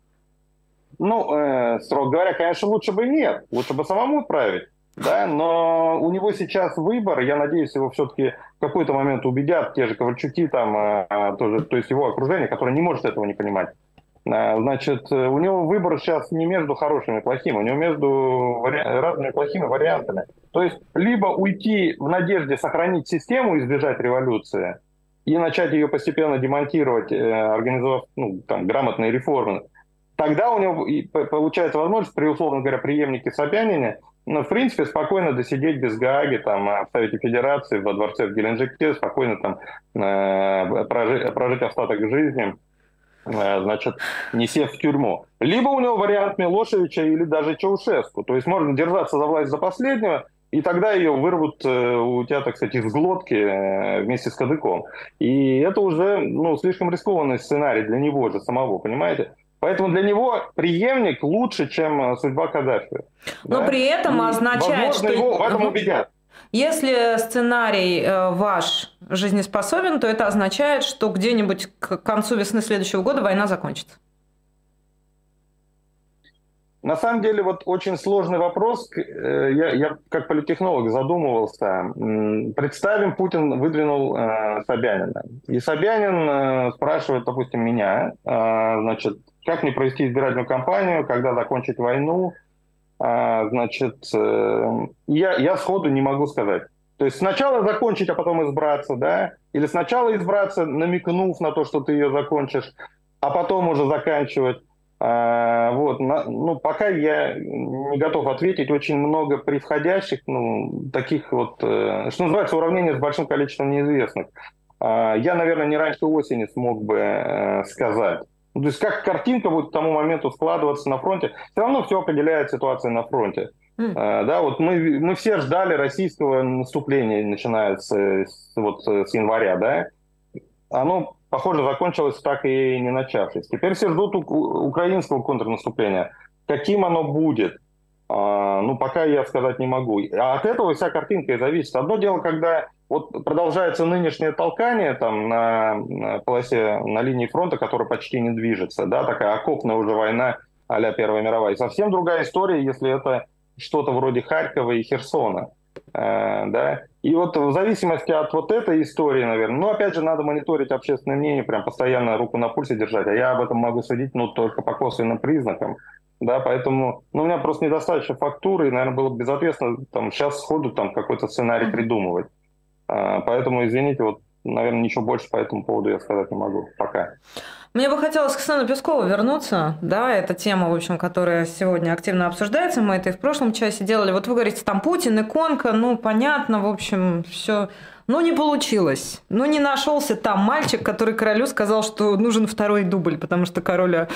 ну, э, строго говоря, конечно, лучше бы нет. Лучше бы самому править. Да, но у него сейчас выбор, я надеюсь, его все-таки в какой-то момент убедят те же Ковальчуки, там, э, тоже, то есть его окружение, которое не может этого не понимать. А, значит, э, у него выбор сейчас не между хорошим и плохим, у него между вари... разными плохими вариантами. То есть либо уйти в надежде сохранить систему и избежать революции, и начать ее постепенно демонтировать, э, организовав ну, там, грамотные реформы, тогда у него получается возможность, при условно говоря, преемнике Собянине, ну, в принципе, спокойно досидеть без Гааги, там, Совете Федерации, во дворце в Геленджике, спокойно там э, прожить, прожить остаток жизни, Э, значит, не сев в тюрьму. Либо у него вариант Милошевича или даже Чаушеску. То есть можно держаться за власть за последнего, и тогда ее вырвут э, у тебя, так сказать, из глотки э, вместе с кадыком. И это уже ну, слишком рискованный сценарий для него же самого, понимаете? Поэтому для него преемник лучше, чем судьба Каддафи. Но да? при этом означает, Возможно, что... его в этом убедят. Если сценарий э, ваш жизнеспособен, то это означает, что где-нибудь к концу весны следующего года война закончится. На самом деле, вот очень сложный вопрос. Э, я, я как политехнолог задумывался. Представим, Путин выдвинул э, Собянина. И Собянин э, спрашивает, допустим, меня, э, значит, как мне провести избирательную кампанию, когда закончить войну, а, значит, э, я, я сходу не могу сказать. То есть сначала закончить, а потом избраться, да? Или сначала избраться, намекнув на то, что ты ее закончишь, а потом уже заканчивать. А, вот, на, ну, пока я не готов ответить, очень много превходящих, ну, таких вот, э, что называется, уравнение с большим количеством неизвестных. А, я, наверное, не раньше осени смог бы э, сказать. Ну, то есть как картинка будет к тому моменту складываться на фронте, все равно все определяет ситуация на фронте. Mm. А, да, вот мы, мы все ждали российского наступления, начиная с, с, вот, с января, да. Оно, похоже, закончилось так и не начавшись. Теперь все ждут у, украинского контрнаступления. Каким оно будет? А, ну, пока я сказать не могу. А от этого вся картинка и зависит. Одно дело, когда вот продолжается нынешнее толкание там на, полосе, на линии фронта, которая почти не движется, да, такая окопная уже война а Первая мировая. И совсем другая история, если это что-то вроде Харькова и Херсона. Э, да. И вот в зависимости от вот этой истории, наверное, ну, опять же, надо мониторить общественное мнение, прям постоянно руку на пульсе держать, а я об этом могу судить, ну, только по косвенным признакам, да, поэтому, ну, у меня просто недостаточно фактуры, и, наверное, было бы безответственно там сейчас сходу там какой-то сценарий придумывать. А, поэтому, извините, вот, наверное, ничего больше по этому поводу я сказать не могу пока. Мне бы хотелось к Сену Пескову вернуться. Да, это тема, в общем, которая сегодня активно обсуждается. Мы это и в прошлом часе делали. Вот вы говорите, там Путин, иконка, ну, понятно, в общем, все ну, не получилось. Ну, не нашелся там мальчик, который королю сказал, что нужен второй дубль, потому что короля,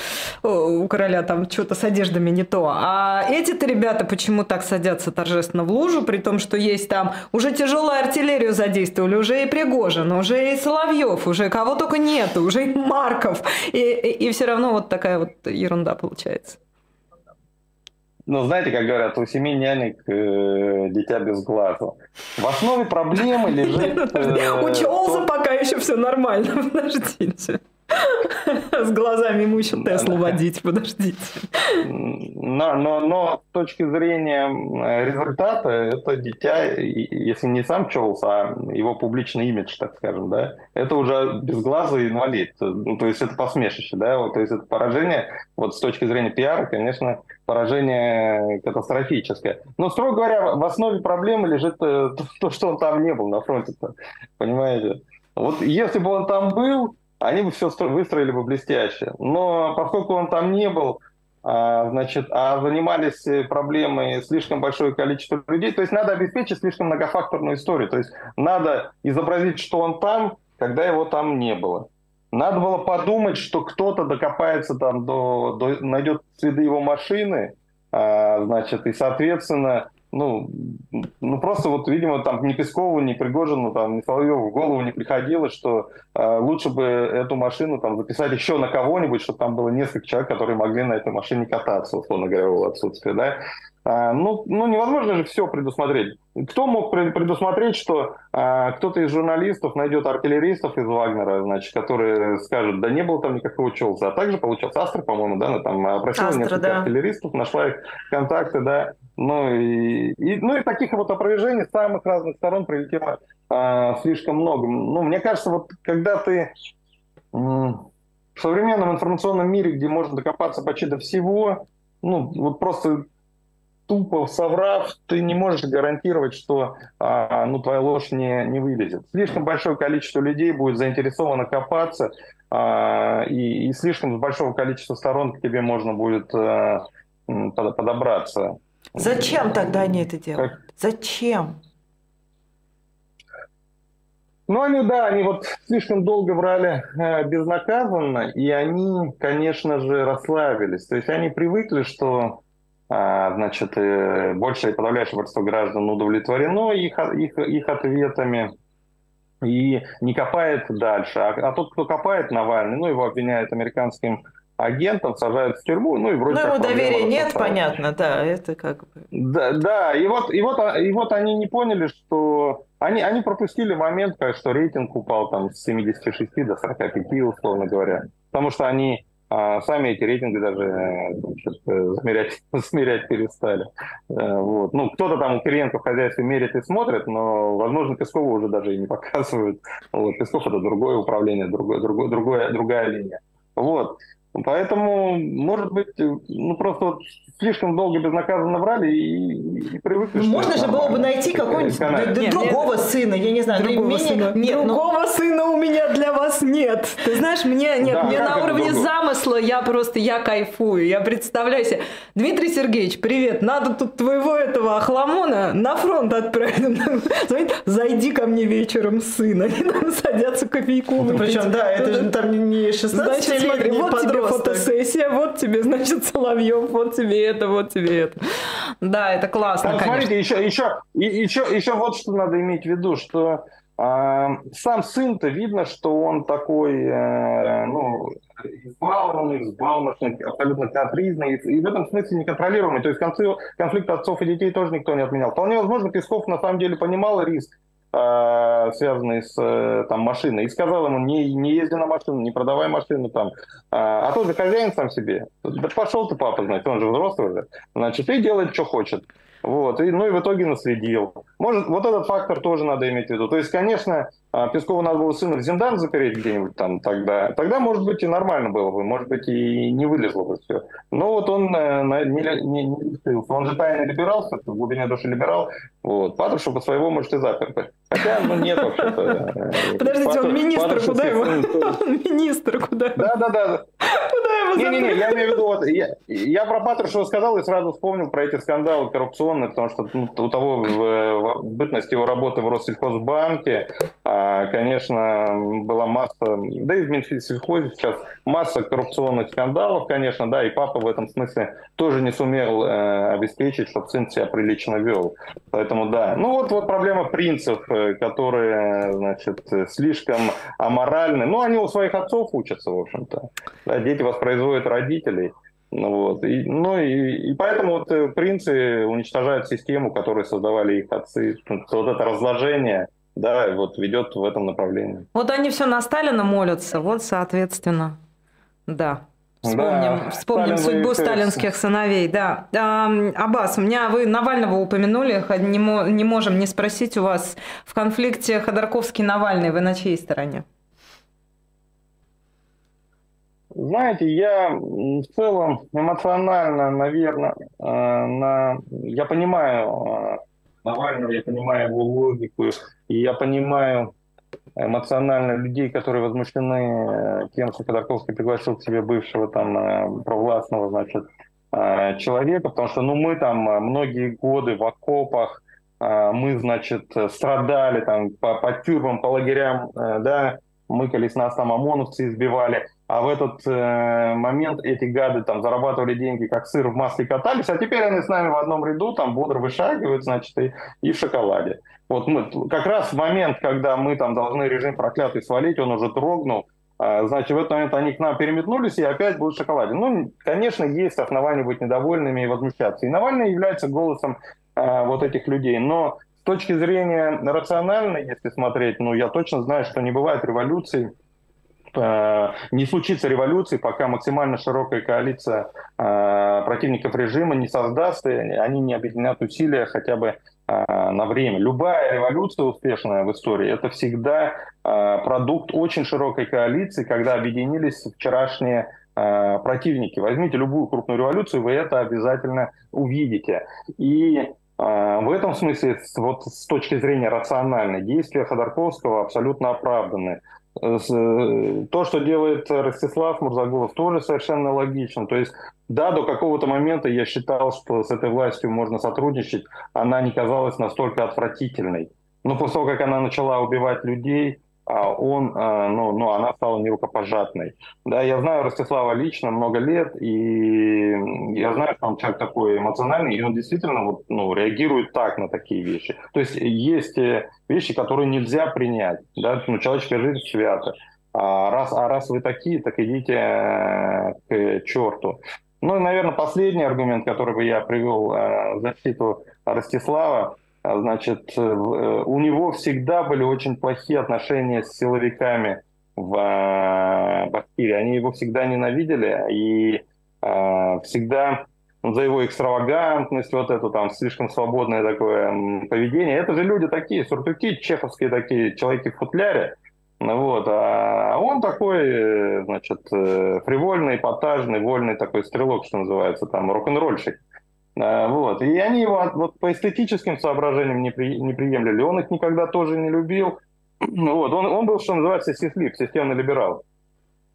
у короля там что-то с одеждами не то. А эти-то ребята почему так садятся торжественно в лужу, при том, что есть там уже тяжелую артиллерию задействовали, уже и Пригожин, уже и Соловьев, уже кого только нету, уже и Марков. И, и, и все равно вот такая вот ерунда получается. Ну, знаете, как говорят, у семи нянек э, дитя без глаза. В основе проблемы лежит... Э, у Чолза пока еще все нормально, подождите. С глазами еще Теслу водить, подождите. Но, но, но с точки зрения результата, это дитя, если не сам Чоулс, а его публичный имидж, так скажем, да, это уже безглазый инвалид. Ну, то есть это посмешище, да, вот, то есть это поражение, вот с точки зрения пиара, конечно, поражение катастрофическое. Но, строго говоря, в основе проблемы лежит э, то, что он там не был на фронте, понимаете? Вот если бы он там был, они бы все выстроили бы блестяще. Но поскольку он там не был, а, значит, а занимались проблемой слишком большое количество людей, то есть надо обеспечить слишком многофакторную историю. То есть надо изобразить, что он там, когда его там не было. Надо было подумать, что кто-то докопается там до, до найдет следы его машины, а, значит, и, соответственно, ну, ну просто вот, видимо, там ни Пескову, ни Пригожину, там, ни Соловьеву в голову не приходило, что э, лучше бы эту машину там записать еще на кого-нибудь, чтобы там было несколько человек, которые могли на этой машине кататься, условно говоря, в отсутствие, да. А, ну, ну, невозможно же все предусмотреть. Кто мог предусмотреть, что а, кто-то из журналистов найдет артиллеристов из Вагнера, значит, которые скажут, да не было там никакого Челса. А также получился Астра, по-моему, да, она там опросила Астра, несколько да. артиллеристов, нашла их контакты, да. Ну и, и, ну и таких вот опровержений с самых разных сторон прилетело а, слишком много. Ну, мне кажется, вот когда ты в современном информационном мире, где можно докопаться почти до всего, ну, вот просто тупо соврав, ты не можешь гарантировать, что а, ну, твоя ложь не, не вылезет. Слишком большое количество людей будет заинтересовано копаться, а, и, и слишком большого количества сторон к тебе можно будет а, подобраться. Зачем тогда они это делают? Как? Зачем? Ну, они, да, они вот слишком долго брали э, безнаказанно, и они, конечно же, расслабились. То есть они привыкли, что значит, э, большее подавляющее большинство граждан удовлетворено их, их, их ответами и не копает дальше. А, а тот, кто копает Навальный, ну, его обвиняют американским агентом, сажают в тюрьму, ну и вроде Ну, ему доверия нет, поставить. понятно, да, это как бы... Да, да и, вот, и, вот, и вот они не поняли, что... Они, они пропустили момент, что рейтинг упал там с 76 до 45, условно говоря. Потому что они а сами эти рейтинги даже значит, э, замерять, смирять перестали. Э, вот. Ну, кто-то там у Кириенко в хозяйстве мерит и смотрит, но, возможно, Пескова уже даже и не показывают. Вот. Песков – это другое управление, другое, другое, другое, другая линия. Вот. Поэтому, может быть, ну просто вот слишком долго безнаказанно врали и, и привыкли. Ну, можно же было бы найти какого-нибудь другого нет, сына, я не знаю, другого менее... сына. Нет, ну другого но... сына у меня для вас нет. Ты знаешь, мне нет, да, мне на уровне другого? замысла я просто я кайфую, я представляю себе. Дмитрий Сергеевич, привет, надо тут твоего этого охламона на фронт отправить. Зайди ко мне вечером сына, они там садятся кофейку. Ну, причем, да, это же там не 16 Значит, смотри, вот тебе фотосессия, вот тебе, значит, Соловьев, вот тебе это, вот тебе это. Да, это классно, так, Смотрите, еще, еще, еще, еще вот что надо иметь в виду, что э, сам сын-то видно, что он такой, э, ну, избалованный, взбалмошный, абсолютно капризный, и, и в этом смысле неконтролируемый. То есть концы, конфликт отцов и детей тоже никто не отменял. Вполне возможно, Песков на самом деле понимал риск, э, связанный с э, там, машиной, и сказал ему, не, не езди на машину, не продавай машину там. А, а тот же хозяин сам себе. Да пошел ты, папа, значит, он же взрослый уже. Значит, и делает, что хочет. Вот, и, ну и в итоге наследил. Может, вот этот фактор тоже надо иметь в виду. То есть, конечно, а, Пескову надо было сына в Зиндан запереть где-нибудь там тогда. Тогда, может быть, и нормально было бы, может быть, и не вылезло бы все. Но вот он э, не, не, не Он же тайно либерался, в глубине души либерал. Вот. Патрушев по своего может и запер. Хотя, ну, нет вообще-то. Э, Подождите, он министр, куда его? Он министр, куда? Да-да-да. Не-не-не, я имею в виду, вот, я, я про Патрушева сказал и сразу вспомнил про эти скандалы коррупционные, потому что ну, у того в, в бытности его работы в Россельхозбанке, а, конечно, была масса, да и в Минсельхозе сейчас масса коррупционных скандалов, конечно, да, и папа в этом смысле тоже не сумел э, обеспечить, чтобы сын себя прилично вел. Поэтому да. Ну вот, вот проблема принцев, э, которые, значит, слишком аморальны. Ну, они у своих отцов учатся, в общем-то. Да, дети воспроизводят родителей. Ну, вот. И, ну и, и поэтому вот э, принцы уничтожают систему, которую создавали их отцы. Вот это разложение, да, вот ведет в этом направлении. Вот они все на Сталина молятся, вот соответственно, да. Вспомним, да, вспомним судьбу сталинских сыновей, да. А, Аббас, меня вы Навального упомянули, не, не можем не спросить у вас в конфликте Ходорковский-Навальный, вы на чьей стороне? Знаете, я в целом эмоционально, наверное, э, на... я понимаю э, Навального, я понимаю его логику, и я понимаю эмоционально людей, которые возмущены э, тем, что Ходорковский пригласил к себе бывшего там провластного, значит, человека, потому что, ну, мы там многие годы в окопах, мы, значит, страдали там по, по тюрьмам, по лагерям, да, мыкались нас там ОМОНовцы избивали, а в этот э, момент эти гады там зарабатывали деньги, как сыр в масле катались, а теперь они с нами в одном ряду, там бодро вышагивают, значит, и, и в шоколаде. Вот мы, как раз в момент, когда мы там должны режим проклятый свалить, он уже трогнул, э, значит, в этот момент они к нам переметнулись и опять будут в шоколаде. Ну, конечно, есть основания быть недовольными и возмущаться. И Навальный является голосом э, вот этих людей, но с точки зрения рациональной, если смотреть, ну, я точно знаю, что не бывает революции, Э, не случится революции, пока максимально широкая коалиция э, противников режима не создаст, и они не объединят усилия хотя бы э, на время. Любая революция успешная в истории – это всегда продукт очень широкой коалиции, когда объединились вчерашние противники. Возьмите любую крупную революцию, вы это обязательно увидите. И в этом смысле, вот с точки зрения рациональной, действия Ходорковского абсолютно оправданы. Э, то, что делает Ростислав Мурзагулов, тоже совершенно логично. То есть, да, до какого-то момента я считал, что с этой властью можно сотрудничать, она не казалась настолько отвратительной. Но после того, как она начала убивать людей, он, а, ну, ну, она стала нерукопожатной. Да, я знаю Ростислава лично много лет, и я знаю, что он человек такой эмоциональный, и он действительно вот, ну, реагирует так на такие вещи. То есть есть э, вещи, которые нельзя принять. Да? Ну, человеческая жизнь свята. А раз, а раз вы такие, так идите э, к черту. Ну и, наверное, последний аргумент, который бы я привел э, в защиту Ростислава, а, значит, э, э, у него всегда были очень плохие отношения с силовиками в э, Башкирии. Они его всегда ненавидели и всегда за его экстравагантность, вот это там слишком свободное такое поведение. Это же люди такие, суртуки, чеховские такие, человеки в футляре. Вот. А он такой, значит, фривольный, эпатажный, вольный такой стрелок, что называется, там, рок-н-ролльщик. А, вот. И они его вот, по эстетическим соображениям не, при, не приемлили. Он их никогда тоже не любил. Вот. Он, он был, что называется, сислип, системный либерал.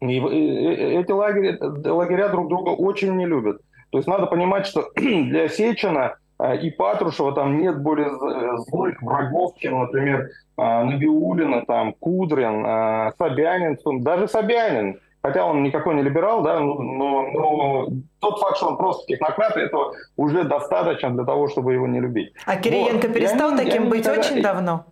И, и, эти лагеря, лагеря друг друга очень не любят. То есть надо понимать, что для Сечина а, и Патрушева там нет более злых врагов, чем, например, Набиулина, там, Кудрин, Собянин, даже Собянин хотя он никакой не либерал, да, но, но тот факт, что он просто технократ, этого уже достаточно для того, чтобы его не любить. А Кириенко вот. перестал я, таким я быть никогда... очень давно?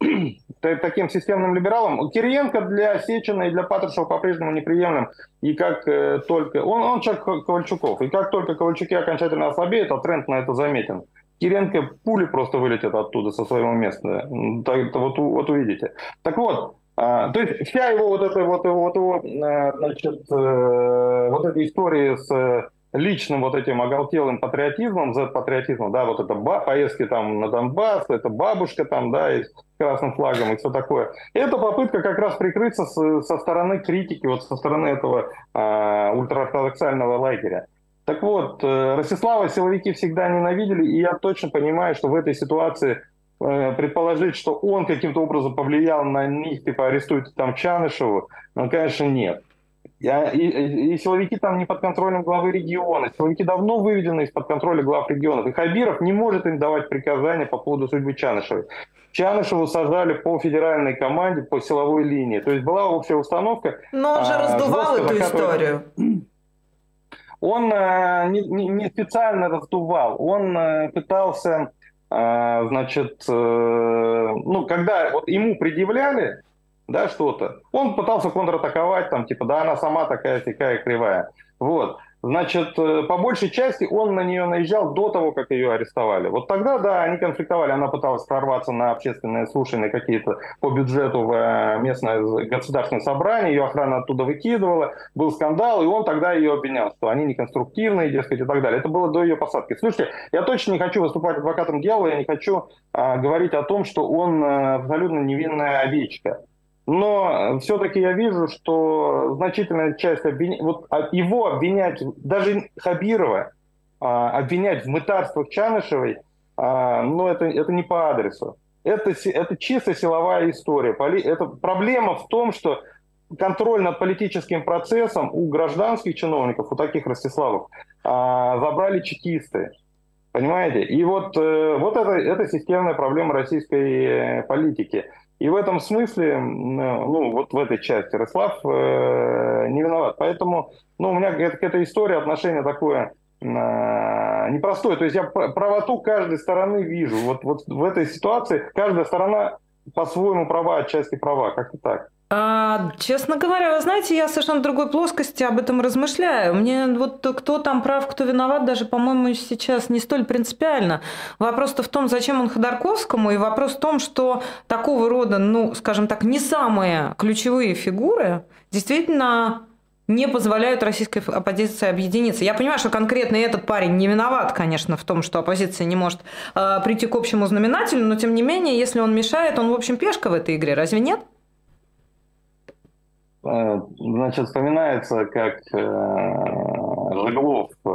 таким системным либералом. Кириенко для Сечина и для Патрушева по-прежнему неприемлем. И как э, только... Он, он человек Ковальчуков. И как только Ковальчуки окончательно ослабеют, а тренд на это заметен, Кириенко пули просто вылетят оттуда со своего места. Так, вот, вот увидите. Так вот, а, то есть вся его вот эта вот, вот его, э, значит, э, вот эта история с личным вот этим оголтелым патриотизмом, Z-патриотизмом, да, вот это ба- поездки там на Донбасс, это бабушка там, да, и с красным флагом и все такое. Это попытка как раз прикрыться с, со стороны критики, вот со стороны этого э, ультраортодоксального лагеря. Так вот, э, Ростислава силовики всегда ненавидели, и я точно понимаю, что в этой ситуации э, предположить, что он каким-то образом повлиял на них, типа арестуйте там Чанышеву, ну, конечно, нет. Я, и, и силовики там не под контролем главы региона. Силовики давно выведены из-под контроля глав регионов. И Хабиров не может им давать приказания по поводу судьбы Чанышевой. Чанышеву сажали по федеральной команде, по силовой линии. То есть была общая установка. Но он же а, раздувал эту историю. Он а, не, не специально раздувал. Он а, пытался, а, значит, а, ну, когда вот ему предъявляли, да, что-то. Он пытался контратаковать, там, типа, да, она сама такая, такая кривая. Вот. Значит, э, по большей части он на нее наезжал до того, как ее арестовали. Вот тогда, да, они конфликтовали. Она пыталась прорваться на общественные слушания какие-то по бюджету в э, местное государственное собрание. Ее охрана оттуда выкидывала. Был скандал, и он тогда ее обвинял, что они неконструктивные, дескать, и так далее. Это было до ее посадки. Слушайте, я точно не хочу выступать адвокатом дела, я не хочу а, говорить о том, что он а, абсолютно невинная овечка. Но все-таки я вижу, что значительная часть обвин... вот его обвинять, даже Хабирова, а, обвинять в мытарствах Чанышевой, а, ну, это, это не по адресу. Это, это чисто силовая история. Это проблема в том, что контроль над политическим процессом у гражданских чиновников, у таких Ростиславов, а, забрали чекисты. Понимаете? И вот, э, вот это, это системная проблема российской э, политики. И в этом смысле, ну, вот в этой части Ярослав э, не виноват. Поэтому, ну, у меня к этой истории отношение такое э, непростое. То есть я правоту каждой стороны вижу. Вот, вот в этой ситуации каждая сторона по-своему права, отчасти права. Как-то так. А, честно говоря, вы знаете, я совершенно другой плоскости об этом размышляю. Мне вот кто там прав, кто виноват, даже, по-моему, сейчас не столь принципиально. Вопрос-то в том, зачем он Ходорковскому, и вопрос в том, что такого рода, ну, скажем так, не самые ключевые фигуры действительно не позволяют российской оппозиции объединиться. Я понимаю, что конкретно этот парень не виноват, конечно, в том, что оппозиция не может э, прийти к общему знаменателю, но тем не менее, если он мешает, он, в общем, пешка в этой игре, разве нет? Э, значит, вспоминается, как э, Жеглов э,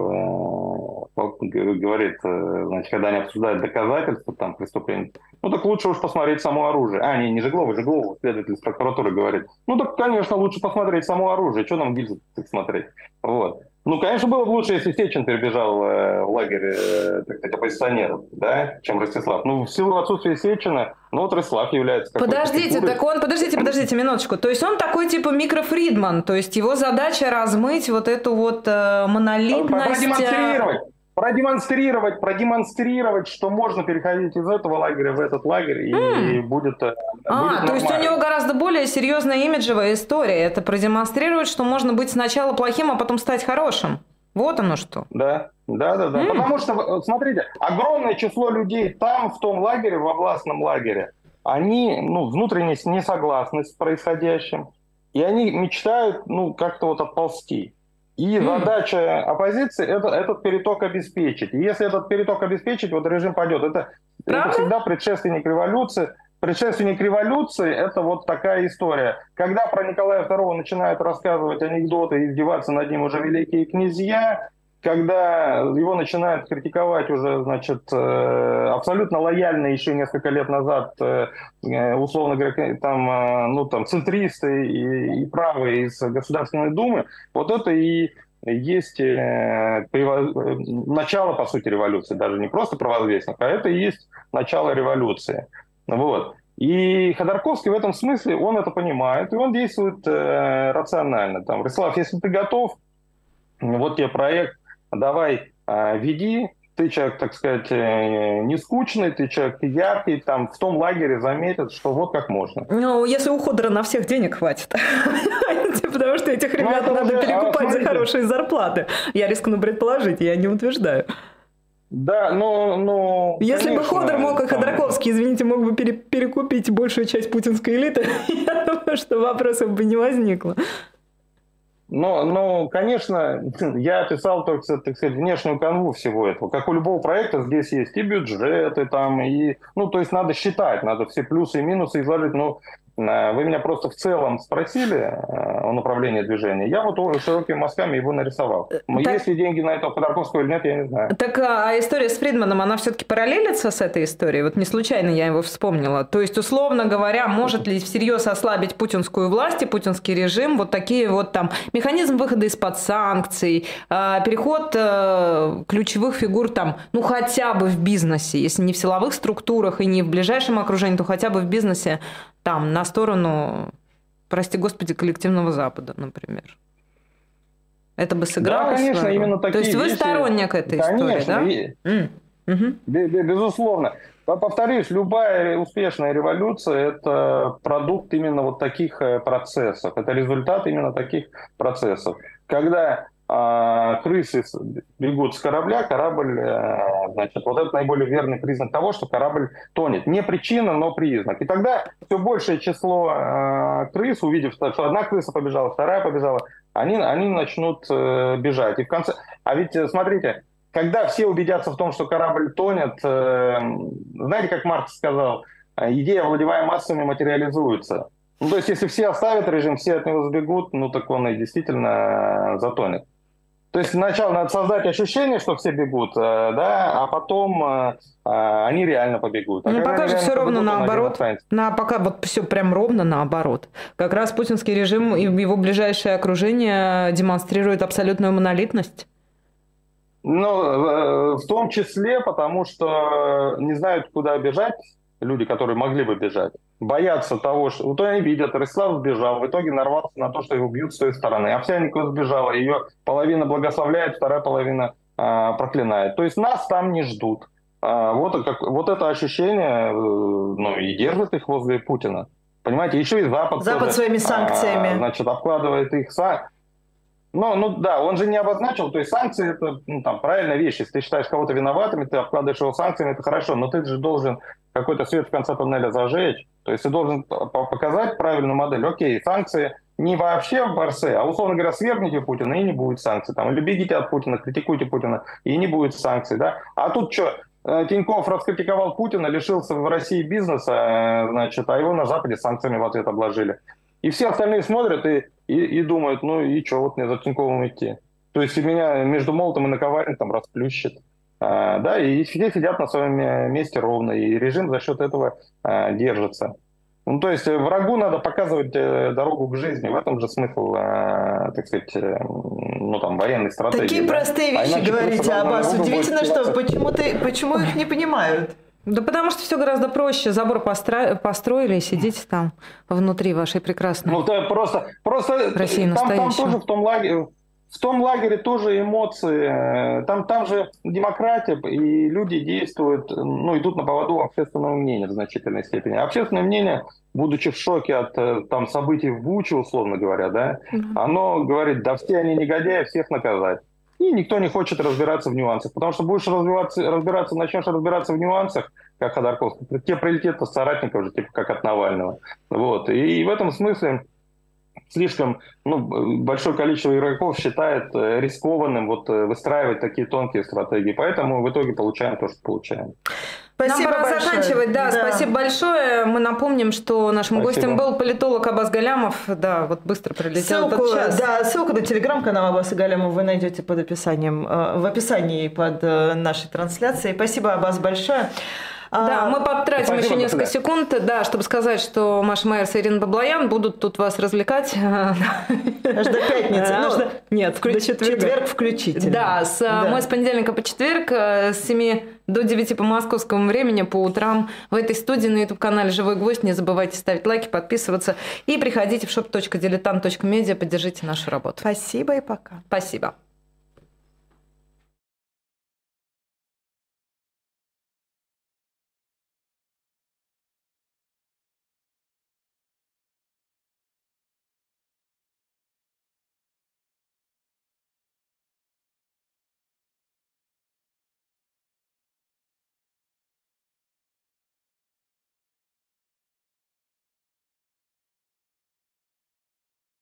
говорит, значит, когда они обсуждают доказательства там преступления, ну так лучше уж посмотреть само оружие. А, не, не Жеглов, Жеглов, следователь из прокуратуры говорит, ну так, конечно, лучше посмотреть само оружие, что нам гильзы смотреть. Вот. Ну, конечно, было бы лучше, если Сечин перебежал э, в лагерь, э, так сказать, оппозиционеров, да, чем Ростислав. Ну, в силу отсутствия Сечина, ну, вот Ростислав является Подождите, так он, подождите, подождите минуточку. То есть он такой типа микрофридман, то есть его задача размыть вот эту вот э, монолитность... Продемонстрировать, продемонстрировать, продемонстрировать, что можно переходить из этого лагеря в этот лагерь, и, mm. будет, э, а, будет то есть у него гораздо более серьезная имиджевая история. Это продемонстрировать, что можно быть сначала плохим, а потом стать хорошим. Вот оно что. Да, да, да, да. Mm. Потому что, смотрите, огромное число людей там, в том лагере, в областном лагере, они ну, внутренне не согласны с происходящим, и они мечтают ну, как-то вот отползти. И задача оппозиции это, этот переток обеспечить. И если этот переток обеспечить, вот режим пойдет. Это, это всегда предшественник революции. Предшественник революции – это вот такая история. Когда про Николая II начинают рассказывать анекдоты и издеваться над ним уже великие князья, когда его начинают критиковать уже, значит, э, абсолютно лояльно еще несколько лет назад, э, э, условно говоря, там, ну, там, центристы и, и правые из Государственной Думы, вот это и есть начало, по сути, революции, даже не просто провозвестник, а это и есть начало революции. Вот. И Ходорковский в этом смысле, он это понимает, и он действует э, рационально. Там, Рислав, если ты готов, вот тебе проект, давай э, веди, ты человек, так сказать, э, не скучный, ты человек яркий, там в том лагере заметят, что вот как можно. Ну, если у Ходора на всех денег хватит. Потому что этих ну, ребят надо перекупать за хорошие зарплаты. Я рискну предположить, я не утверждаю. Да, но... но Если конечно, бы Ходор мог, как Ходорковский, извините, мог бы пере перекупить большую часть путинской элиты, я думаю, что вопросов бы не возникло. Но, но, конечно, я описал так сказать, внешнюю канву всего этого. Как у любого проекта, здесь есть и бюджеты, там, и, ну, то есть надо считать, надо все плюсы и минусы изложить. Но вы меня просто в целом спросили э, о направлении движения. Я вот широкими мазками его нарисовал. Э, так... Есть ли деньги на это Ходорковского или нет, я не знаю. Так а история с Фридманом, она все-таки параллелится с этой историей? Вот не случайно я его вспомнила. То есть, условно говоря, может ли всерьез ослабить путинскую власть и путинский режим вот такие вот там механизм выхода из-под санкций, переход ключевых фигур там, ну хотя бы в бизнесе, если не в силовых структурах и не в ближайшем окружении, то хотя бы в бизнесе там, на сторону, прости господи, коллективного Запада, например. Это бы сыграло Да, конечно, свою? именно такие То есть вы вещи... сторонник этой конечно, истории, да? И... Угу. Безусловно. Повторюсь, любая успешная революция – это продукт именно вот таких э, процессов. Это результат именно таких процессов. Когда а крысы бегут с корабля, корабль, э, значит, вот это наиболее верный признак того, что корабль тонет. Не причина, но признак. И тогда все большее число э, крыс, увидев, что одна крыса побежала, вторая побежала, они, они начнут э, бежать. И в конце... А ведь, смотрите, когда все убедятся в том, что корабль тонет, знаете, как Маркс сказал, идея, владевая массами, материализуется. Ну, то есть, если все оставят режим, все от него сбегут, ну, так он и действительно затонет. То есть сначала надо создать ощущение, что все бегут, э, да, а потом э, э, они реально побегут. А ну, пока же все ровно наоборот. На, пока вот все прям ровно наоборот. Как раз путинский режим и его ближайшее окружение демонстрирует абсолютную монолитность. Ну, в том числе, потому что не знают, куда бежать люди, которые могли бы бежать боятся того, что... Вот они видят, Ростислав сбежал, в итоге нарвался на то, что его бьют с той стороны. Овсянникова сбежала, ее половина благословляет, вторая половина а, проклинает. То есть нас там не ждут. А, вот, как, вот это ощущение, э, ну, и держит их возле Путина. Понимаете, еще и Запад... Запад тоже, своими санкциями. А, значит, обкладывает их... Ну, ну да, он же не обозначил, то есть санкции это ну, там, правильная вещь. Если ты считаешь кого-то виноватым, ты обкладываешь его санкциями, это хорошо, но ты же должен какой-то свет в конце туннеля зажечь. То есть ты должен показать правильную модель. Окей, санкции не вообще в Барсе, а условно говоря, свергните Путина и не будет санкций. Там, или бегите от Путина, критикуйте Путина и не будет санкций. Да? А тут что, э, Тиньков раскритиковал Путина, лишился в России бизнеса, э, значит, а его на Западе санкциями в ответ обложили. И все остальные смотрят и, и, и думают, ну и что, вот мне за Тиньковым идти. То есть меня между молотом и наковальней там расплющит. А, да, и все сидят на своем месте ровно, и режим за счет этого а, держится. Ну, то есть врагу надо показывать э, дорогу к жизни. В этом же смысл, а, так сказать, э, ну, там, военной стратегии. Такие да? простые вещи а говорите, Аббас. Удивительно, что почему, ты, почему их не понимают? Да потому что все гораздо проще. Забор постро... построили и сидите там внутри вашей прекрасной Ну, да, просто, просто России там, там тоже в том лагере, в том лагере тоже эмоции. Там, там же демократия, и люди действуют, ну, идут на поводу общественного мнения в значительной степени. Общественное мнение, будучи в шоке от э, там, событий в Буче, условно говоря, да, mm-hmm. оно говорит, да все они негодяи, всех наказать. И никто не хочет разбираться в нюансах. Потому что будешь разбираться, разбираться начнешь разбираться в нюансах, как Ходорковский, тебе прилетит от соратников же, типа как от Навального. Вот. И в этом смысле слишком ну, большое количество игроков считает э, рискованным вот э, выстраивать такие тонкие стратегии. Поэтому в итоге получаем то, что получаем. Спасибо Нам пора большое. заканчивать. Да, да, спасибо большое. Мы напомним, что нашим спасибо. гостем был политолог Абаз Галямов. Да, вот быстро пролетел ссылку, этот час. Да, ссылку на телеграм-канал Аббаса Галямова вы найдете под описанием, э, в описании под нашей трансляцией. Спасибо, Аббас, большое. Да, а, мы потратим Спасибо, еще несколько секунд, да, чтобы сказать, что Маша Майерс и Ирина Баблоян будут тут вас развлекать. Аж до пятницы. Ну, нет, до четверга. четверг включительно. Да, с, да, мы с понедельника по четверг э, с 7 до 9 по московскому времени по утрам в этой студии на YouTube-канале «Живой гвоздь». Не забывайте ставить лайки, подписываться и приходите в shop.diletant.media, поддержите нашу работу. Спасибо и пока. Спасибо.